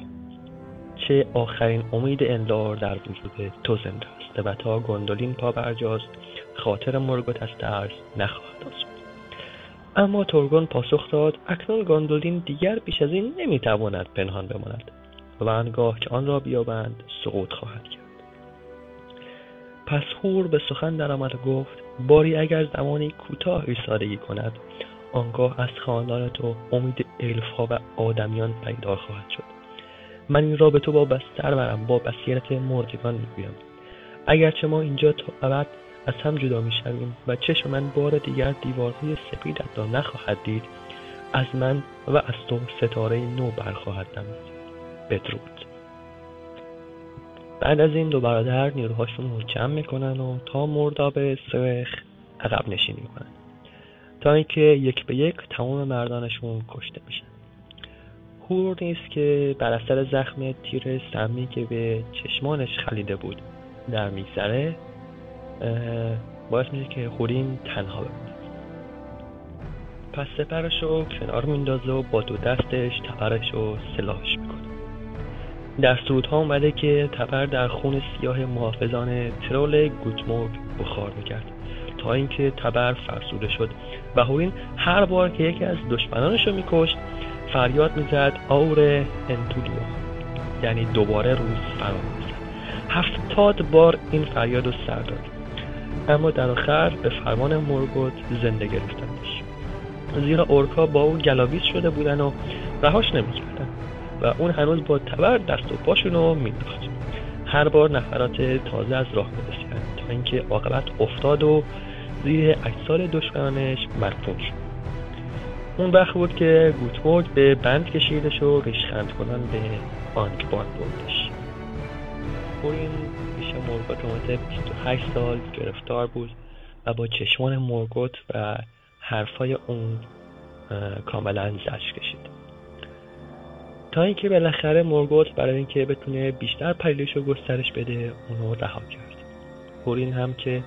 چه آخرین امید اندار در وجود تو زنده است. و تا گندولین پا برجاست خاطر مرگوت از ترس نخواهد آسود. اما تورگون پاسخ داد اکنون گاندولین دیگر بیش از این نمی‌تواند پنهان بماند و انگاه که آن را بیابند سقوط خواهد کرد. پس هور به سخن درآمد و گفت باری اگر زمانی کوتاه ایستادگی کند آنگاه از خاندان تو امید الفها و آدمیان پیدا خواهد شد. من این را به تو با بستر برم با بصیرت مردگان می‌گویم. اگرچه ما اینجا تا ابد از هم جدا می‌شویم و چشم من بار دیگر دیوارهای سپیدت را نخواهد دید از من و از تو ستاره نو برخواهد دمید بدرود. بعد از این دو برادر نیروهاشون رو جمع می‌کنن و تا مرداب سرخ عقب نشینی می‌کنن. تا اینکه یک به یک تمام مردانشون کشته میشن هور نیست که بر اثر زخم تیر سمی که به چشمانش خلیده بود در میگذره باعث میشه که هورین تنها بمونه. پس سپرش رو کنار میندازه و با دو دستش تبرش رو سلاحش می‌کنه. در سرودها اومده که تبر در خون سیاه محافظان ترول گوتمورگ بخار می‌کرد. تا اینکه تبر فرسوده شد. و هورین هر بار که یکی از دشمنانش رو میکشت فریاد می‌زد آور انتودو یعنی دوباره روز فرا می‌زد هفتاد بار این فریاد رو سر داد. اما در آخر به فرمان مورگوت زنده گرفتندش زیرا اورکا با او گلاویز شده بودن و رهاش نمی‌کردن. و اون هنوز با تبر دست و پاشون رو مینداخت هر بار نفرات تازه از راه می‌رسیدن تا اینکه عاقبت افتاد و زیر اجسال دشمنانش مدفون شد. اون وقت بود که گوتمورد به بند کشیدش و ریشخند کنن به آنکبان بردش. این پیش مورگوت اومده 28 سال گرفتار بود و با چشمان مورگوت و حرفای اون کاملا زش کشید. تا اینکه بالاخره مورگوت برای اینکه بتونه بیشتر پریلش رو گسترش بده اونو رها کرد. هورین هم که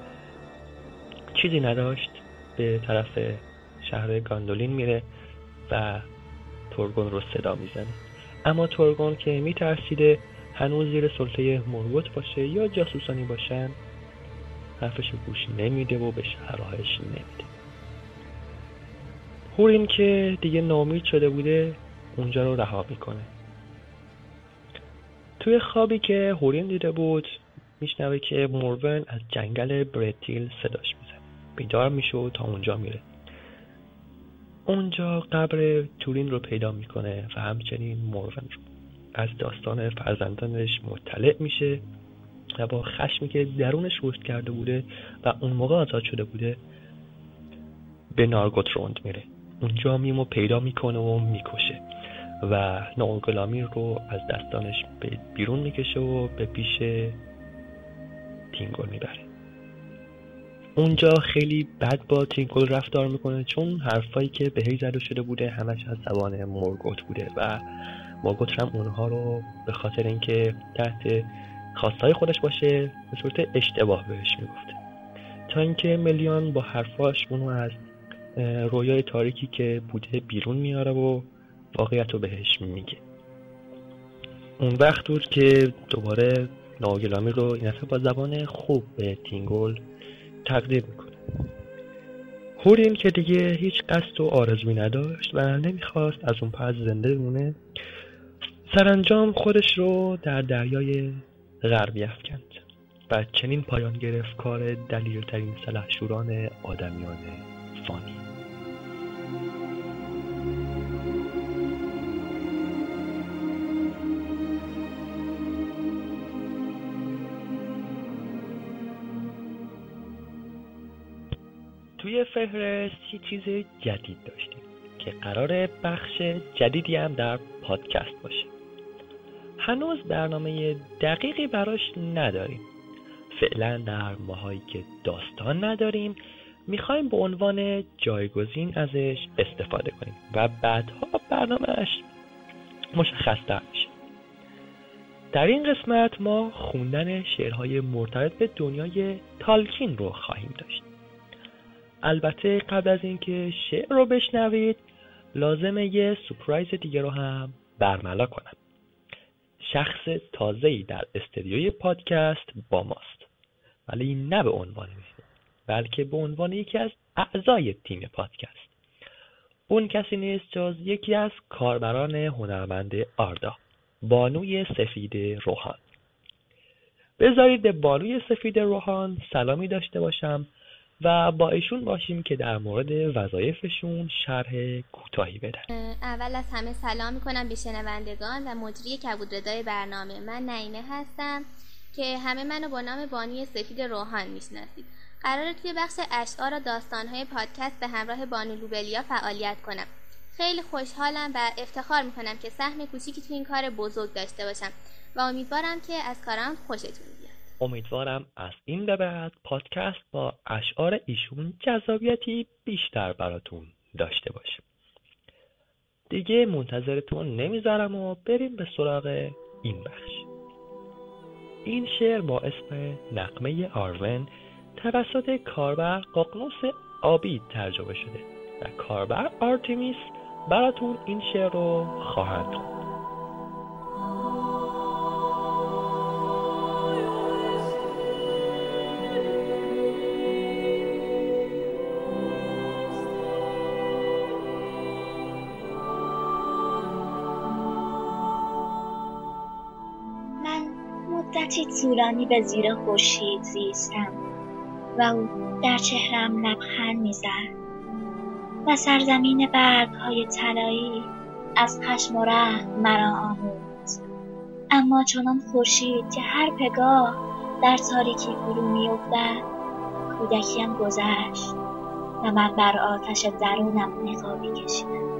چیزی نداشت. به طرف شهر گاندولین میره و تورگون رو صدا می‌زنه. اما تورگون که میترسیده هنوز زیر سلطه مورگوت باشه یا جاسوسانی باشن حرفش گوش نمیده و به شهرهایش نمیده. هورین که دیگه نامید شده بوده اونجا رو رها می‌کنه. توی خوابی که هورین دیده بود میشنوه که مورون از جنگل برتیل صداش می‌زنه. بیدار میشه و تا اونجا میره. اونجا قبر تورین رو پیدا می‌کنه و همچنین مورون رو از داستان فرزندانش مطلع میشه و با خشمی که درونش رشد کرده بوده و اون موقع آزاد شده بوده به نارگوت روند میره. اونجا میمو پیدا می‌کنه و می‌کشه و ناگلامیر رو از دستانش بیرون می‌کشه و به پیش تینگل می‌بره. اونجا خیلی بد با تینگل رفتار می‌کنه چون حرفایی که بهش زده شده بوده همش از زبان مورگوت بوده و مورگوت هم اونها رو به خاطر اینکه تحت خواستای خودش باشه به صورت اشتباه بهش می‌گفته. تا اینکه ملیان با حرفاش اونو از رویای تاریکی که بوده بیرون میاره و واقعیت رو بهش میگه. اون وقت بود که دوباره ناگلامی رو این با زبان خوب به تینگل تقدیم می‌کنه. هورین که دیگه هیچ قصد و آرزوی نداشت و نمی‌خواست از اون پس زنده بمونه. سرانجام خودش رو در دریای غربی افکند و چنین پایان گرفت کار دلیرترین سلحشوران آدمیان فانی. فهرست یه چیز جدید داشتیم که قرار بخش جدیدی هم در پادکست باشه. هنوز برنامه دقیقی براش نداریم. فعلا در ماهایی که داستان نداریم می‌خوایم به عنوان جایگزین ازش استفاده کنیم و بعدها برنامهش مشخصتر میشه. در این قسمت ما خوندن شعرهای مرتبط به دنیای تالکین رو خواهیم داشت. البته قبل از اینکه شعر رو بشنوید لازمه یه سپرایز دیگه رو هم برملا کنم. شخص تازه‌ای در استدیوی پادکست با ماست. ولی نه به عنوان میزبان بلکه به عنوان یکی از اعضای تیم پادکست. اون کسی نیست جز یکی از کاربران هنرمند آردا بانوی سفید روحان. بذارید به بانوی سفید روحان سلامی داشته باشم و با ایشون باشیم که در مورد وظایفشون شرح کوتاهی بدن. اول از همه سلام می‌کنم به شنوندگان و مجری کبودردای برنامه. من نعیمه هستم که همه منو با نام بانوی سفید روحان می‌شناسید. قراره توی بخش اشعار و داستانهای پادکست به همراه بانو لوبلیا فعالیت کنم. خیلی خوشحالم و افتخار می‌کنم که سهم کوچیکی تو این کار بزرگ داشته باشم و امیدوارم که از کارم خوشتون امیدوارم از این به بعد پادکست با اشعار ایشون جذابیتی بیشتر براتون داشته باشه. دیگه منتظرتون نمی‌ذارم و بریم به سراغ این بخش. این شعر با اسم نغمه آرون توسط کاربر ققنوس آبی ترجمه شده و کاربر آرتیمیس براتون این شعر رو خواهند خوند. مدتی طولانی به زیر خورشید زیستم و او در چهرم لبخند می‌زد و سرزمین برگهای طلایی از خشم و رحم مرا آموخت. اما چنان خورشید که هر پگاه در تاریکی فرو میافتد کودکیم گذشت و من بر آتش درونم نقابی کشیدم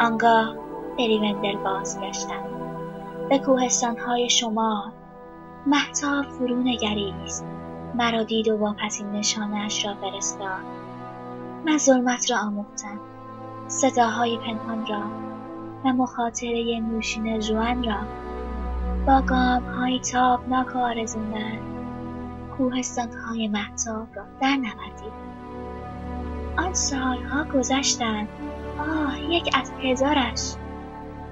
آنگاه به ریوندل بازگشتم. به کوهستانهای شمال محتاب فرو نگریست. مرا دید و واپسین نشانش را فرستاد. من ظلمت را آموختم. صداهای پنهان را و مخاطره نوشین جوان را با گام های تابناک و آرزومند کوهستان های محتاب را در نوردید آن سالها گذشتند. آه یک از هزارش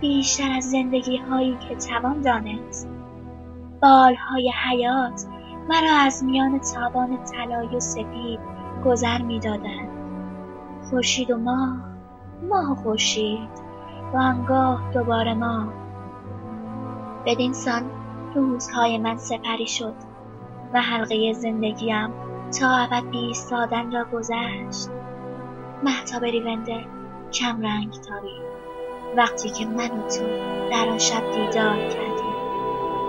بیشتر از زندگی هایی که توان دانست. بالهای حیات مرا از میان تابان طلایی و سپید گذر می‌دادند. خورشید و ماه ماه و خورشید و آنگاه دوباره ماه. بدین سان روزهای من سپری شد و حلقه زندگیم تا ابد بیستادن را گذشت. محتاب ریونده کم رنگ تابید. وقتی که من و تو در آن شب دیدار کردیم.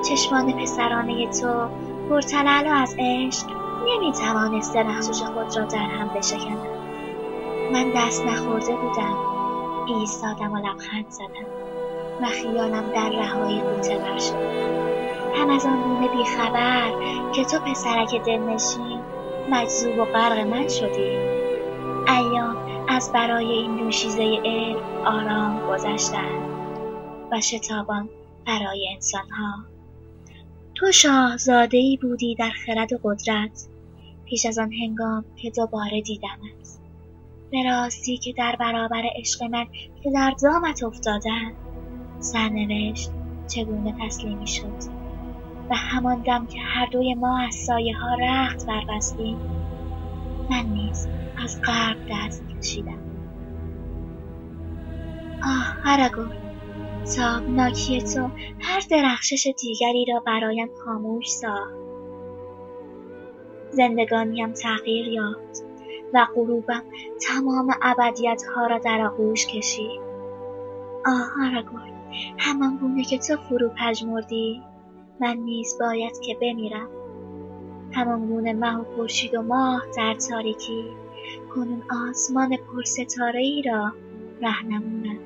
چشمان پسرانه تو پرتلال و از عشق نمی‌توانست درخشش خود را در هم بشکند. من دست نخورده بودم. ایستادم و لبخند زدم و خیالم در رهایی قوطه بر شد. هم از آن گونه بیخبر که تو پسرک دلنشین مجذوب و غرق من شدی. ایام از برای این دوشیزه علم آرام گذشتند و شتابان برای انسانها. تو شاهزاده ای بودی در خرد و قدرت. پیش از آن هنگام که دوباره دیدمت. به راستی که در برابر عشق من که در دامت افتادم سرنوشت چگونه تسلیمی شد؟ و همان دم که هر دوی ما از سایه ها رخت بربستیم من نیز از غرب دست کشیدم. آه هرگون تابناکی تو هر درخشش دیگری را برایم خاموش ساخت. زندگانیم تغییر یافت و غروبم تمام ابدیت ها را در آغوش کشید. آه آراگورن همان گونه که تو فرو پژمردی من نیز باید که بمیرم. گونه مه و خورشید و ماه در تاریکی. کنون آسمان پرستاره ای را رهنمونم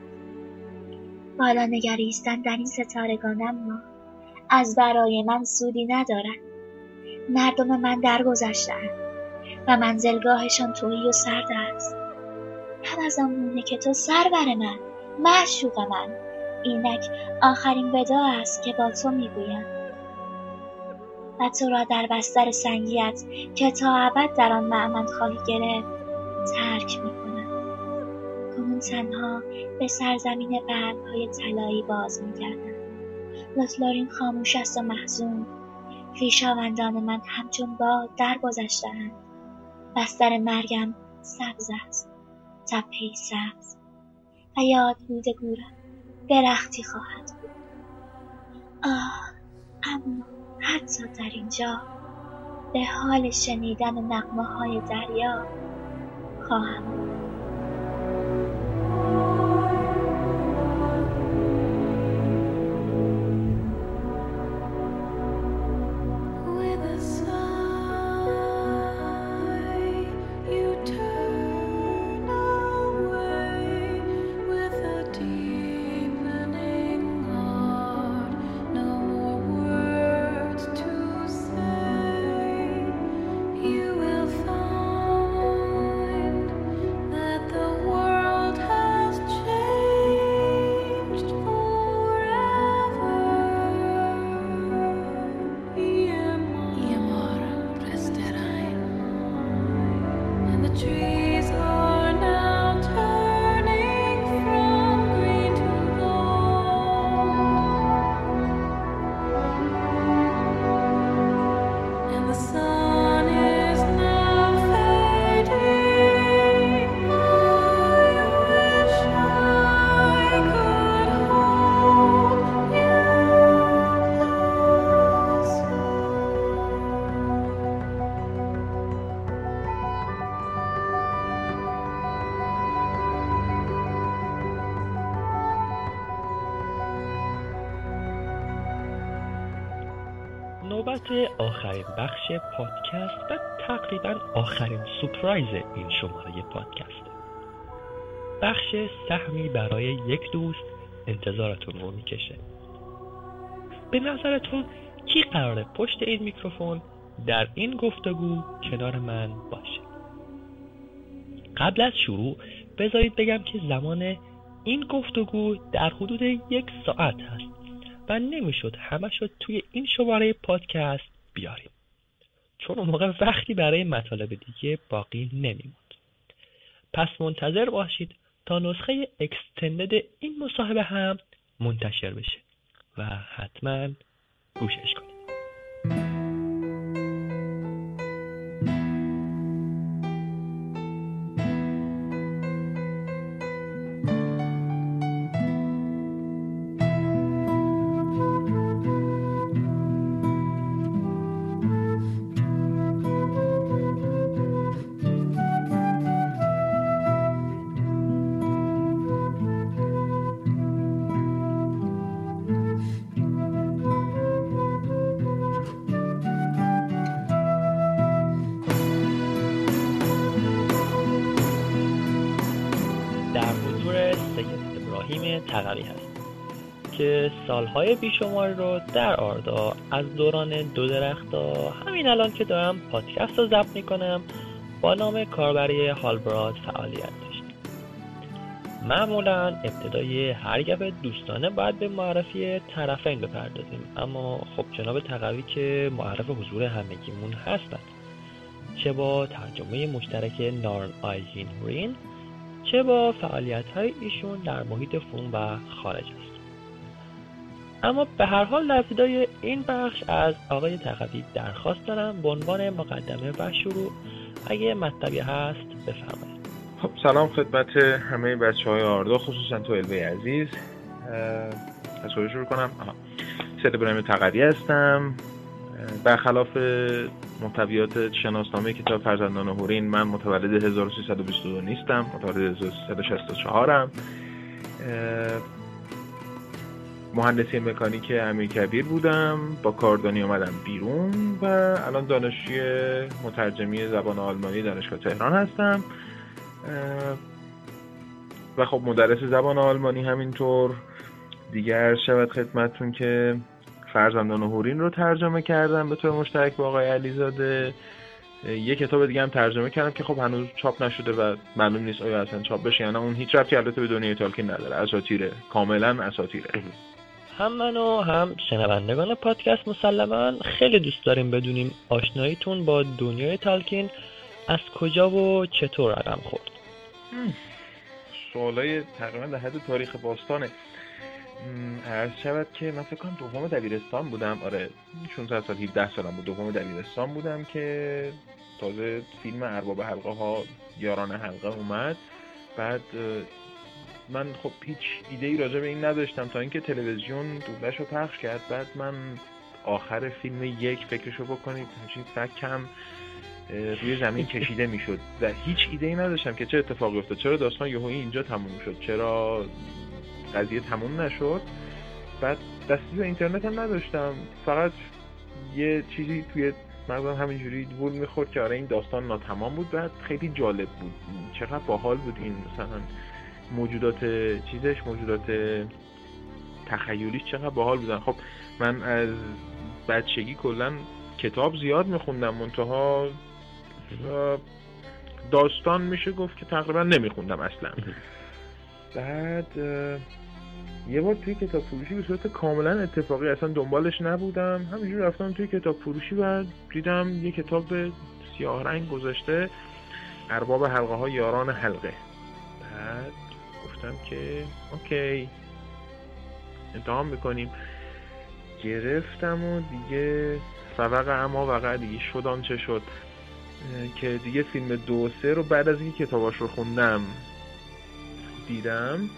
بالا نگریستن در این ستارگان اما از برای من سودی ندارد مردم من درگذشتهاند و منزلگاهشان تویی و سرد است. هم از آن که تو سرور من معشوق من. اینک آخرین ودا است که با تو می‌گویم. و تو را در بستر سنگیت که تا ابد در آن معمن خواهی گرفت ترک می‌کنم کنون تنها به سرزمین برگهای طلایی باز میگردم لوتلورین خاموش است و محزون. خویشاوندان من همچون باد درگذشتهاند بستر مرگم سبز است. تپهای سبز. و یادبود گورم درختی خواهد بود. آه اما حتی در اینجا به حال شنیدن نقمه های دریا خواهم بود. نوبت آخرین بخش پادکست و تقریبا آخرین سپرایز این شماره پادکست. بخش سهمی برای یک دوست انتظارتون رو می‌کشه. به نظرتون کی قراره پشت این میکروفون در این گفتگو کنار من باشه؟ قبل از شروع بذارید بگم که زمان این گفتگو در حدود یک ساعت هست. و نمی‌شد همه شد توی این شماره پادکست بیاریم. چون اون موقع وقتی برای مطالب دیگه باقی نمیموند. پس منتظر باشید تا نسخه اکستندد این مصاحبه هم منتشر بشه و حتما گوشش کنید. تقوی هست که سالهای بیشماری رو در آردا از دوران دو درختا همین الان که دارم پادکست رو ضبط می‌کنم با نام کاربری هالبراد فعالیت داشت. معمولا ابتدای هر گپ دوستانه باید به معرفی طرفین بپردازیم اما خب جناب تقوی که معرف حضور همگیمون هستند چه با ترجمه مشترک نارن آیزین رین چه با فعالیت های ایشون در محیط فون و خارج است. اما به هر حال در ابتدای این بخش از آقای تقوی درخواست دارم به عنوان مقدمه و شروع اگه مطلبی هست بفرمایید. خب سلام خدمت همه بچه های آردا خصوصا تو الوی عزیز. از شروع کنم؟ سید ابراهیم تقوی هستم. برخلاف محتویات شناسنامه کتاب فرزندان هورین من متولد 1322 نیستم متولد 1364 م مهندسی مکانیک امیر کبیر بودم با کاردانی اومدم بیرون و الان دانشجوی مترجمی زبان آلمانی دانشگاه تهران هستم. و خب مدرس زبان آلمانی همینطور. دیگر شود خدمتون که فرزندان هورین رو ترجمه کردم به طور مشترک با آقای علیزاده. یه کتاب دیگه هم ترجمه کردم که خب هنوز چاپ نشده و معلوم نیست آیا اصلا چاپ بشه یا نه. اون هیچ ربطی البته به دنیای تالکین نداره. اساطیره. کاملا اساطیره. هم من و هم شنوندگان پادکست مسلما خیلی دوست داریم بدونیم آشناییتون با دنیای تالکین از کجا و چطور رقم خورد. سوالای تقریبا در حد تاریخ باستانه. عرض شود که من فکر کنم دوم دبیرستان بودم. آره 16 سال 17 سالم بود. دوم دبیرستان بودم که تازه فیلم ارباب حلقه ها یاران حلقه اومد. بعد من خب هیچ ایده ای راجع به این نداشتم تا اینکه تلویزیون دوبلش رو پخش کرد. بعد من آخر فیلم یک فکرشو بکنید همچین فکم روی زمین کشیده می‌شد. و هیچ ایده ای نداشتم که چه اتفاقی افتاد چرا داستان یهویی اینجا تموم شد چرا قضیه تموم نشد. بعد دستی به اینترنت هم نداشتم. فقط یه چیزی توی مغزم همینجوری وول می‌خورد که آره این داستان ناتمام بود. بعد خیلی جالب بود. چقدر باحال بود این مثلا موجودات چیزش موجودات تخیلیش چقدر باحال بودن. خب من از بچگی کلا کتاب زیاد میخوندم. منتها داستان میشه گفت که تقریبا نمیخوندم اصلا. بعد یه بار توی کتاب فروشی به صورت کاملا اتفاقی اصلا دنبالش نبودم. همینجور رفتم توی کتاب فروشی و دیدم یه کتاب سیاه رنگ گذاشته ارباب حلقه ها یاران حلقه. بعد گفتم که اوکی. امتحان می‌کنیم. گرفتم و دیگه فوق اما وقع دیگه شدان چه شد. که دیگه فیلم دو سه رو بعد از اینکه کتاباش رو خوندم دیدم.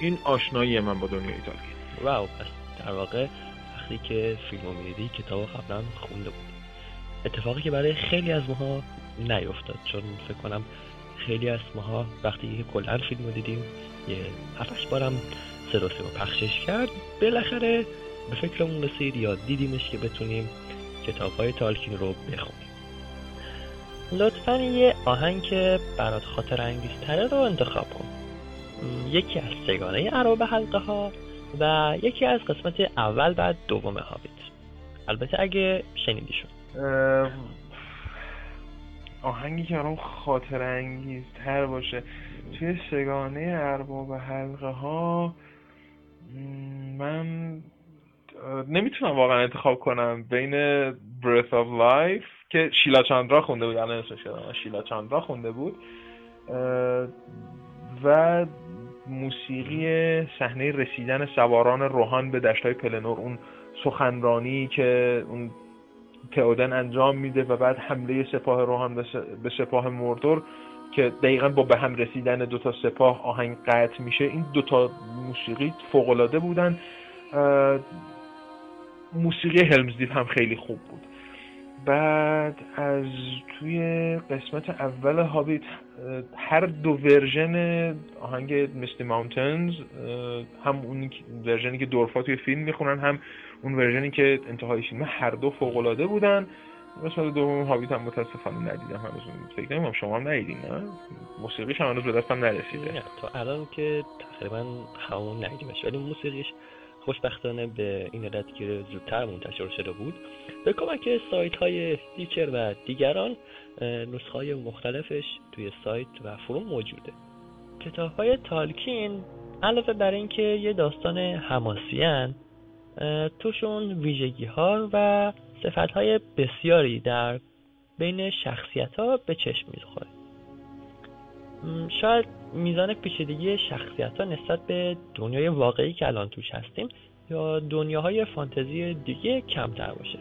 این آشنایی من با دنیای تالکین واو پس در واقع وقتی که فیلم رو می‌دیدی کتاب قبلا خونده بود اتفاقی که برای خیلی از ماها نیفتاد چون فکر کنم خیلی از ماها وقتی که کلا فیلم رو دیدیم یه هفتش بارم صدا رو پخشش کرد. بالاخره به فکرمون رسید یا دیدیمش که بتونیم کتاب های تالکین رو بخونیم. لطفا یه آهنگ که برات خاطر انگیزتره رو انتخاب کن. یکی از سگانه عراب حلقه ها و یکی از قسمت اول بعد دوم هابیت. البته اگه شنیدیشون. آهنگی که برام خاطر انگیز تر باشه. توی سگانه ارباب حلقه ها من نمی‌تونم واقعا انتخاب کنم. بین Breath of Life که شیلا چاندرا خونده بود. الان شیلا چاندرا خونده بود. و موسیقی صحنه رسیدن سواران روحان به دشتای پلنور اون سخنرانی که اون تئودن انجام میده و بعد حمله سپاه روحان به سپاه مردور که دقیقا با به هم رسیدن دوتا سپاه آهنگ قطع میشه. این دوتا موسیقی فوقالعاده بودن. موسیقی هلمز هم خیلی خوب بود. بعد از توی قسمت اول هابیت هر دو ورژن آهنگ مستی ماونتنز هم اون ورژنی که دورفا توی فیلم می‌خونن هم اون ورژنی که انتهای فیلم هر دو فوق العاده بودن. قسمت دوم هابیت هم متاسفانه ندیدم هنوز فکر نمی‌کنم شما هم ندیدین نه؟ موسیقیش هم هنوز به دستم نرسیده. تا الان که تقریبا همون ندیدیمش ولی موسیقیش خوشبختانه به این علت که زودتر منتشر شده بود. به کمک سایت های دیچر و دیگران نسخه های مختلفش توی سایت و فروم موجوده. کتاب های تالکین علاوه بر اینکه یه داستان حماسیان توشون ویژگی ها و صفت های بسیاری در بین شخصیت ها به چشم می‌خوره. شاید میزان پیچیدگی شخصیت ها نسبت به دنیای واقعی که الان توش هستیم یا دنیاهای فانتزی دیگه کمتر باشه.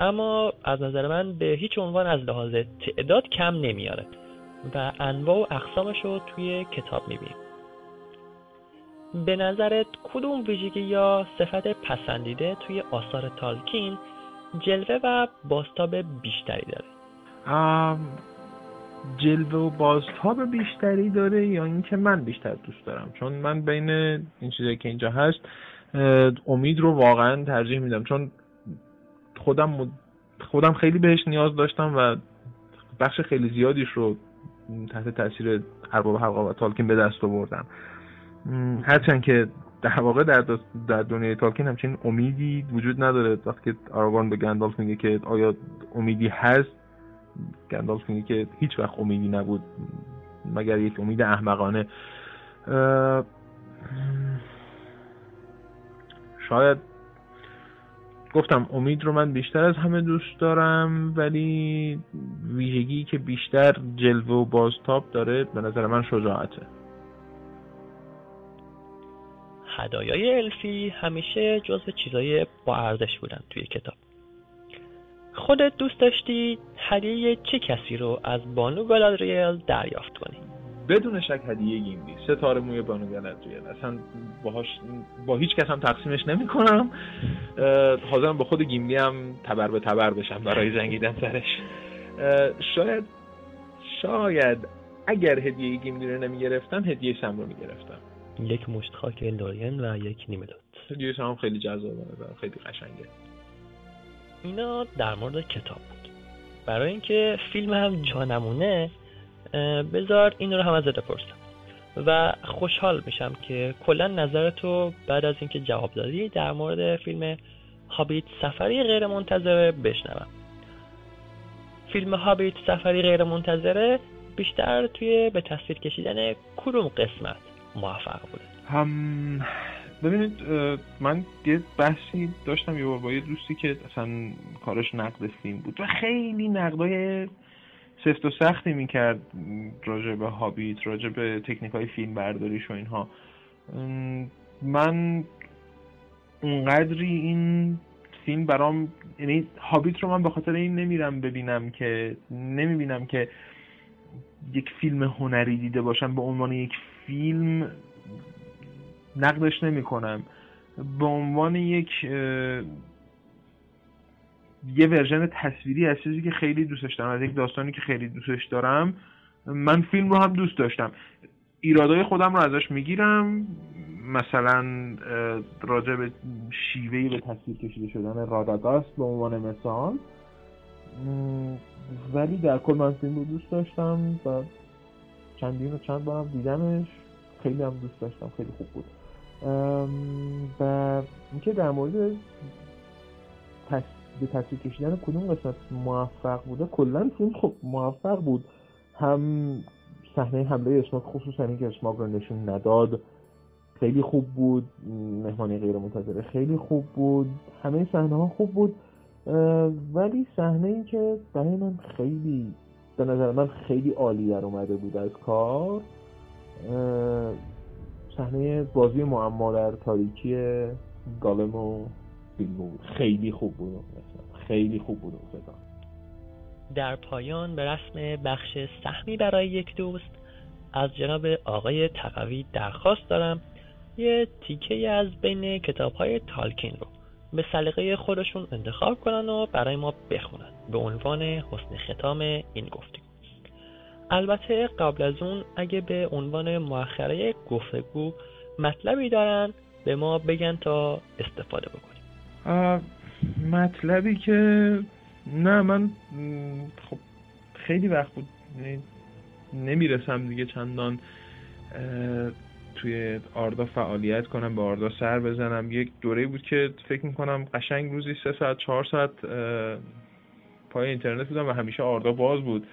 اما از نظر من به هیچ عنوان از لحاظ تعداد کم نمیاره و انواع و اقسامش رو توی کتاب می‌بینیم. به نظرت کدوم ویژگی یا صفت پسندیده توی آثار تالکین جلوه و باستاب بیشتری داره؟ جلوه و بازتاب بیشتری داره یا اینکه من بیشتر دوست دارم؟ چون من بین این چیزایی که اینجا هست امید رو واقعا ترجیح میدم. چون خودم خودم خیلی بهش نیاز داشتم و بخش خیلی زیادیش رو تحت تاثیر ارباب حلقه و تالکین به دست آوردم. هرچند که در واقع در, در دنیای تالکین همچین امیدی وجود نداره. وقتی که آراگورن به گندالف میگه که آیا امیدی هست گندالف میگه که هیچ وقت امیدی نبود مگر یک امید احمقانه. شاید گفتم امید رو من بیشتر از همه دوست دارم ولی ویژگی که بیشتر جلوه و بازتاب داره به نظر من شجاعته. هدایای الفی همیشه جزو چیزای با ارزش بودن توی کتاب. خودت دوست داشتی هدیه چه کسی رو از بانو گالادریل دریافت کنی؟ بدون شک هدیه گیملی ستاره موی بانو گالادریل. اصلا باهاش با هیچ کس هم تقسیمش نمی کنم. حاضرم با خود گیملی هم تبر به تبر بشم برای جنگیدن سرش. شاید شاید اگر هدیه گیملی رو نمی گرفتم هدیه سم رو می گرفتم. یک مشت خاک لورین و یک نیمه هدیه سم خیلی جذابه خیلی قشنگه. اینا در مورد کتاب بود. برای اینکه فیلم هم جانمونه بذار این رو هم ازت بپرسم. و خوشحال میشم که کلا نظرتو بعد از اینکه جواب دادی در مورد فیلم هابیت سفری غیر منتظره بشنوم. فیلم هابیت سفری غیر منتظره بیشتر توی به تصویر کشیدن کدوم قسمت موفق بوده؟ هم ببینید من یه بحثی داشتم یه بار با یه دوستی که اصلا کارش نقد فیلم بود و خیلی نقدای سفت و سختی می‌کرد راجع به هابیت راجع به تکنیک های فیلم برداریش و اینها. من اونقدری این فیلم برام یعنی هابیت رو من به خاطر این نمیرم ببینم که نمی‌بینم که یک فیلم هنری دیده باشم به عنوان یک فیلم نقدش نمی کنم به عنوان یک یه ورژن تصویری از چیزی که خیلی دوستش دارم از یک داستانی که خیلی دوستش دارم من فیلم رو هم دوست داشتم. ایرادای خودم رو ازش می‌گیرم. مثلا راجع به شیوهی به تصویر کشیده شدن راداگاست به عنوان مثال. ولی در کل من فیلم رو دوست داشتم و چندین و چند بارم دیدمش. خیلی هم دوست داشتم. خیلی خوب بود. و اینکه در مورد به تصویر کشیدن کدوم قسمت موفق بوده کلا فیلم خب موفق بود. هم صحنه حمله اسماک خصوصا اینکه اسماک رو نشون نداد خیلی خوب بود. مهمانی غیر منتظره خیلی خوب بود. همه صحنه ها خوب بود. ولی صحنه این که برای من خیلی به نظر من خیلی عالی در اومده بود از کار. صحنه بازی معما در تاریکی گالم و بود. خیلی خوب بود. خیلی خوب بود. در پایان به رسم بخش سهمی برای یک دوست از جناب آقای تقوی درخواست دارم یه تیکه از بین کتاب های تالکین رو به سلیقه خودشون انتخاب کنن و برای ما بخونن به عنوان حسن ختام این گفتگو. البته قبل از اون اگه به عنوان مؤخره گفتگو مطلبی دارن به ما بگن تا استفاده بکنیم. مطلبی که نه من خب خیلی وقت بود یعنی نمی‌رسم دیگه چندان توی آردا فعالیت کنم به آردا سر بزنم. یک دوره بود که فکر می‌کنم قشنگ روزی سه ساعت چهار ساعت پای اینترنت بودم و همیشه آردا باز بود.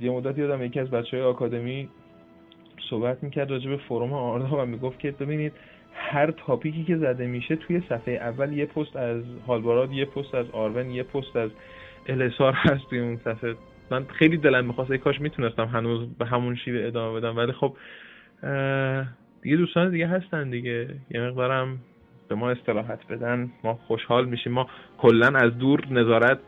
یه مدت یادم یکی از بچه های آکادمی صحبت می‌کرد راجع به فروم آردا و می‌گفت که ببینید هر تاپیکی که زده میشه توی صفحه اول یه پست از هالباراد یه پست از آرون یه پست از السار هست توی اون صفحه. من خیلی دلم می‌خواست ای کاش می‌تونستم هنوز به همون شیوه ادامه بدم. ولی خب دیگه دوستان دیگه هستن دیگه. یه مقدارم به ما استراحت بدن ما خوشحال میشیم. ما کلا از دور نظارت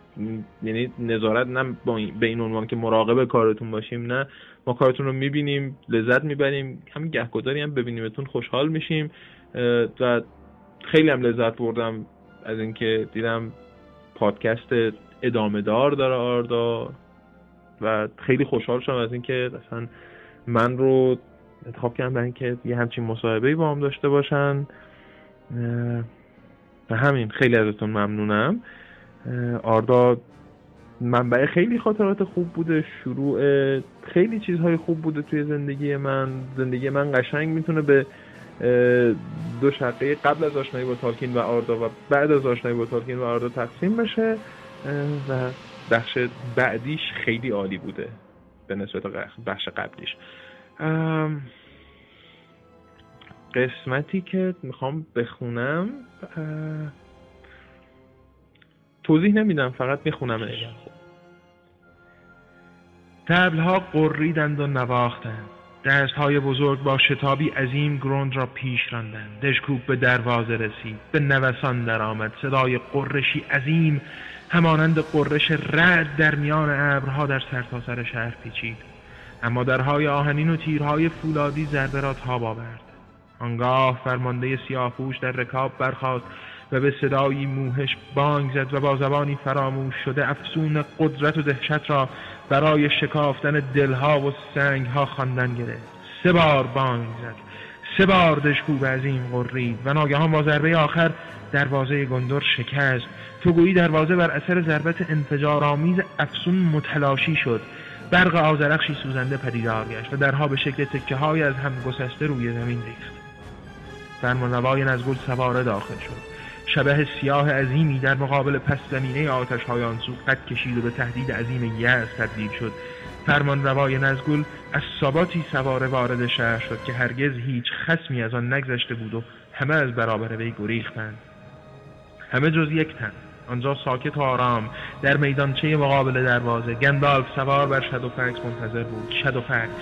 یعنی نظارت نه به این عنوان که مراقب کارتون باشیم نه. ما کارتون رو می‌بینیم لذت می‌بریم. همین گهگداری هم ببینیمتون خوشحال میشیم. و خیلی هم لذت بردم از اینکه دیدم پادکست ادامه دار داره آردا. و خیلی خوشحال شدم از اینکه اصلا من رو انتخاب کردم برای یه همچین مصاحبه با هم داشته باشن. و همین خیلی ازتون ممنونم. آردا منبع خیلی خاطرات خوب بوده شروع خیلی چیزهای خوب بوده توی زندگی من. زندگی من قشنگ می‌تونه به دو شقه قبل از آشنایی با تالکین و آردا و بعد از آشنایی با تالکین و آردا تقسیم بشه. و بخش بعدیش خیلی عالی بوده به نسبت بخش قبلیش. قسمتی که می‌خوام بخونم توضیح نمیدم فقط میخونمش تبلها قریدند و نواختند. دست های بزرگ با شتابی عظیم گروند را پیش راندند. دشکوب به دروازه رسید. به نوسان درآمد. صدای قرشی عظیم همانند قرش رد در میان ابرها در سرتاسر سر شهر پیچید. اما درهای آهنین و تیرهای فولادی ضربه را تاب آورد. آنگاه فرمانده سیاهپوش در رکاب برخاست و به صدایی موهش بانگ زد و با زبانی فراموش شده افسون قدرت و دهشت را برای شکافتن دلها و سنگها خواندن گرفت. سه بار بانگ زد. سه بار دشکوب عظیم قرید و ناگهان با ضربه آخر دروازه گندر شکست. تو گویی دروازه بر اثر ضربت انفجارآمیز افسون متلاشی شد. برق آزرخشی سوزنده پدیدار گشت و درها به شکل تکه های از هم گسسته روی زمین ریخت. فرمانروای نزگل سواره داخل شد. شبه سیاه عظیمی در مقابل پس زمینه آتش های آنسو قد کشید و به تهدید عظیم یأس تبدیل شد. فرمان روای نزگل از ثباتی سواره وارد شهر شد که هرگز هیچ خسمی از آن نگذشته بود و همه از برابر وی گریختند. همه جز یک تن آنجا ساکت و آرام در میدانچه مقابل دروازه. گندالف سوار بر شادوفکس منتظر بود. شادوفکس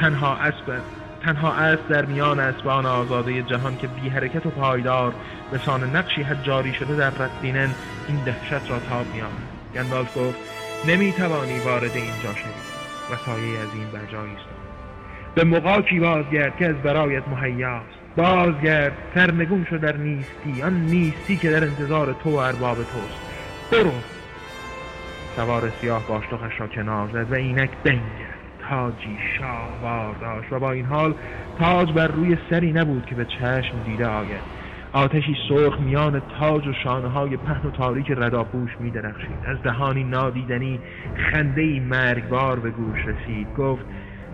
تنها اسب تنها اسب در میان اسبان آزاده جهان که بی حرکت و پایدار به سان نقشی جاری شده در ردینن این دهشت را تاب میآورد گندالف گفت نمی‌توانی وارد اینجا شوی. و سایه از این بر جایی به مقاکی بازگرد که از برایت مهیاست. بازگرد سرنگون شد در نیستی. آن نیستی که در انتظار تو و ارباب توست. برو. سوار سیاه باشتخش را کنار زد و اینک بنگرد تاجی شاهوار داشت و با این حال تاج بر روی سری نبود که به چشم دیده آید. آتشی سرخ میان تاج و شانه های پهن و تاریک رداپوش می درخشید از دهانی نادیدنی خنده مرگبار به گوش رسید. گفت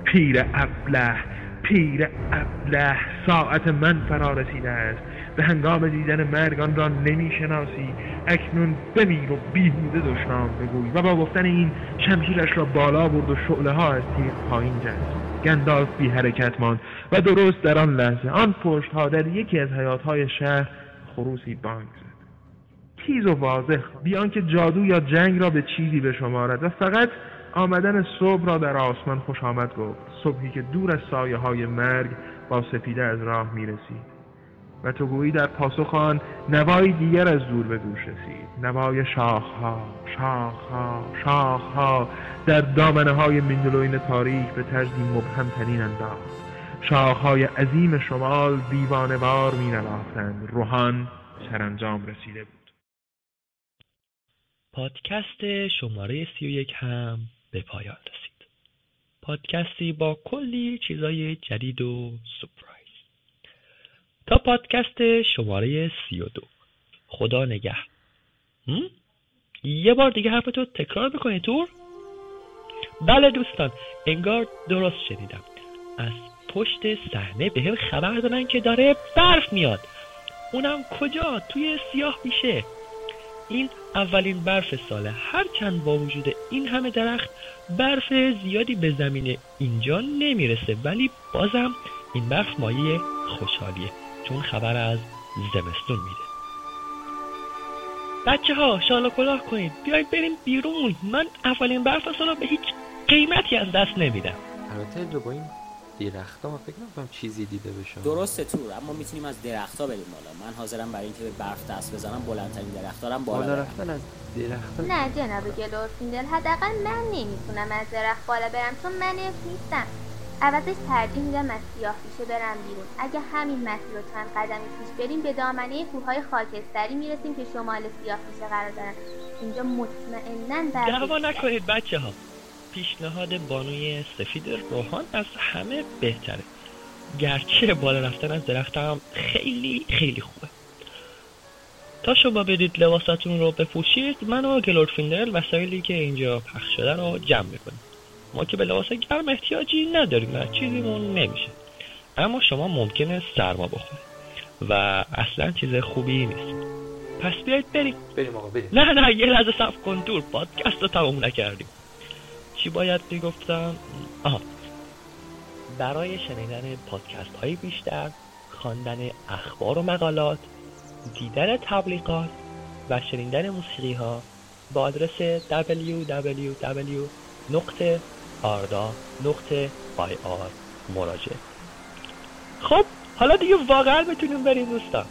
پیر ابله پیر ابله ساعت من فرا رسیده است. به هنگام دیدن مرگ آن را نمی‌شناسی. اکنون بمیر و بیهوده دشنام بگوی و با گفتن این شمشیرش را بالا برد و شعله ها از تیر پایین جست گندالف بی حرکت ماند و درست در آن لحظه آن پشت ها در یکی از حیات های شهر خروسی بانگ زد. تیز و واضح بیان که جادو یا جنگ را به چیزی بشمارد و فقط آمدن صبح را در آسمان خوش آمد گفت. صبحی که دور از سایه های مرگ با سپیده از راه می رسید و تو گویی در پاسخ آن نوایی دیگر از دور به گوش رسید. نوای شاخها شاخها شاخها در دامنه های مندلوین تاریک به طرزی مبهم ترین انداخت. شاخهای عظیم شمال دیوانوار می نواختند روحان سرانجام رسیده بود. پادکست شماره سی و یک هم به پایان رسید. پادکستی با کلی چیزای جدید و سپرایز. تا پادکست شماره سی و دو. خدا نگه. یه بار دیگه حرفتو تکرار بکنی تور؟ بله دوستان انگار درست شنیدم. از پشت صحنه به هم خبر دادن که داره برف میاد. اونم کجا؟ توی سیاه میشه. این اولین برف ساله. هرچند با وجود این همه درخت برف زیادی به زمین اینجا نمی‌رسه. ولی بازم این برف مایه خوشحالیه. چون خبر از زمستون میده. بچه ها شالا کلاه کنید. بیاید بریم بیرون. من اولین برف سالا به هیچ قیمتی از دست نمیدم. البته با این درخت ها فکر نکنم چیزی دیده بشم درسته تور اما می‌تونیم از درخت ها بریم بالا. من حاضرم برای اینکه به برف دست بزنم بلندترین درخت هم بالا, بالا رفتن از درخت نه جناب گلورفیندل حداقل من نمی‌تونم از درخت بالا برم چون من نیستم عوضش ترجیح میدم از سیاه پیشه برم بیرون. اگه همین مسیر رو چند قدمی پیش بریم به دامنه کوههای خاکستری می‌رسیم که شمال سیاه پیشه قرار دارن. اینجا مطمئنا دعوا نکنید بچه ها پیشنهاد بانوی سفید روحان از همه بهتره. گرچه بالا رفتن از درخت هم خیلی خیلی خوبه. تا شما بدید لباساتون رو بپوشید من و گلورفیندل وسایلی که اینجا پخش شده رو جمع می‌کنیم. ما که به لباس گرم احتیاجی نداریم و چیزیمون نمیشه. اما شما ممکنه سرما بخورید و اصلا چیز خوبی نیست. پس بیایید بریم. بریم آقا بریم. نه نه یه لحظه صبر کن. دور پادکست رو تموم نکردیم. چی باید می‌گفتم؟ آها. برای شنیدن پادکست های بیشتر خواندن اخبار و مقالات دیدن تبلیغات و شنیدن موسیقی ها با آدرس www.arda.ir مراجعه. خب حالا دیگه واقعا بتونیم بریم دوستان.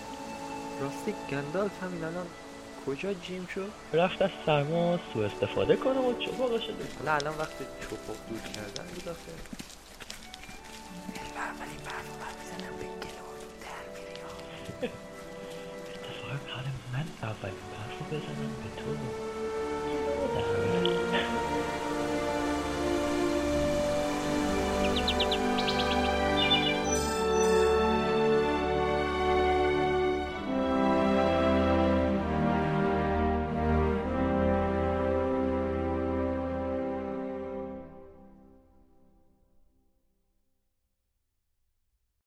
راستی گندالف همین الان کجا جیم شد؟ رفت از سرما سوء استفاده کنه و چوباقه شده؟ حالا الان وقت چوپاق دور کردن بود آخه. اتفاقا حال من اولین برف رو بزنم. به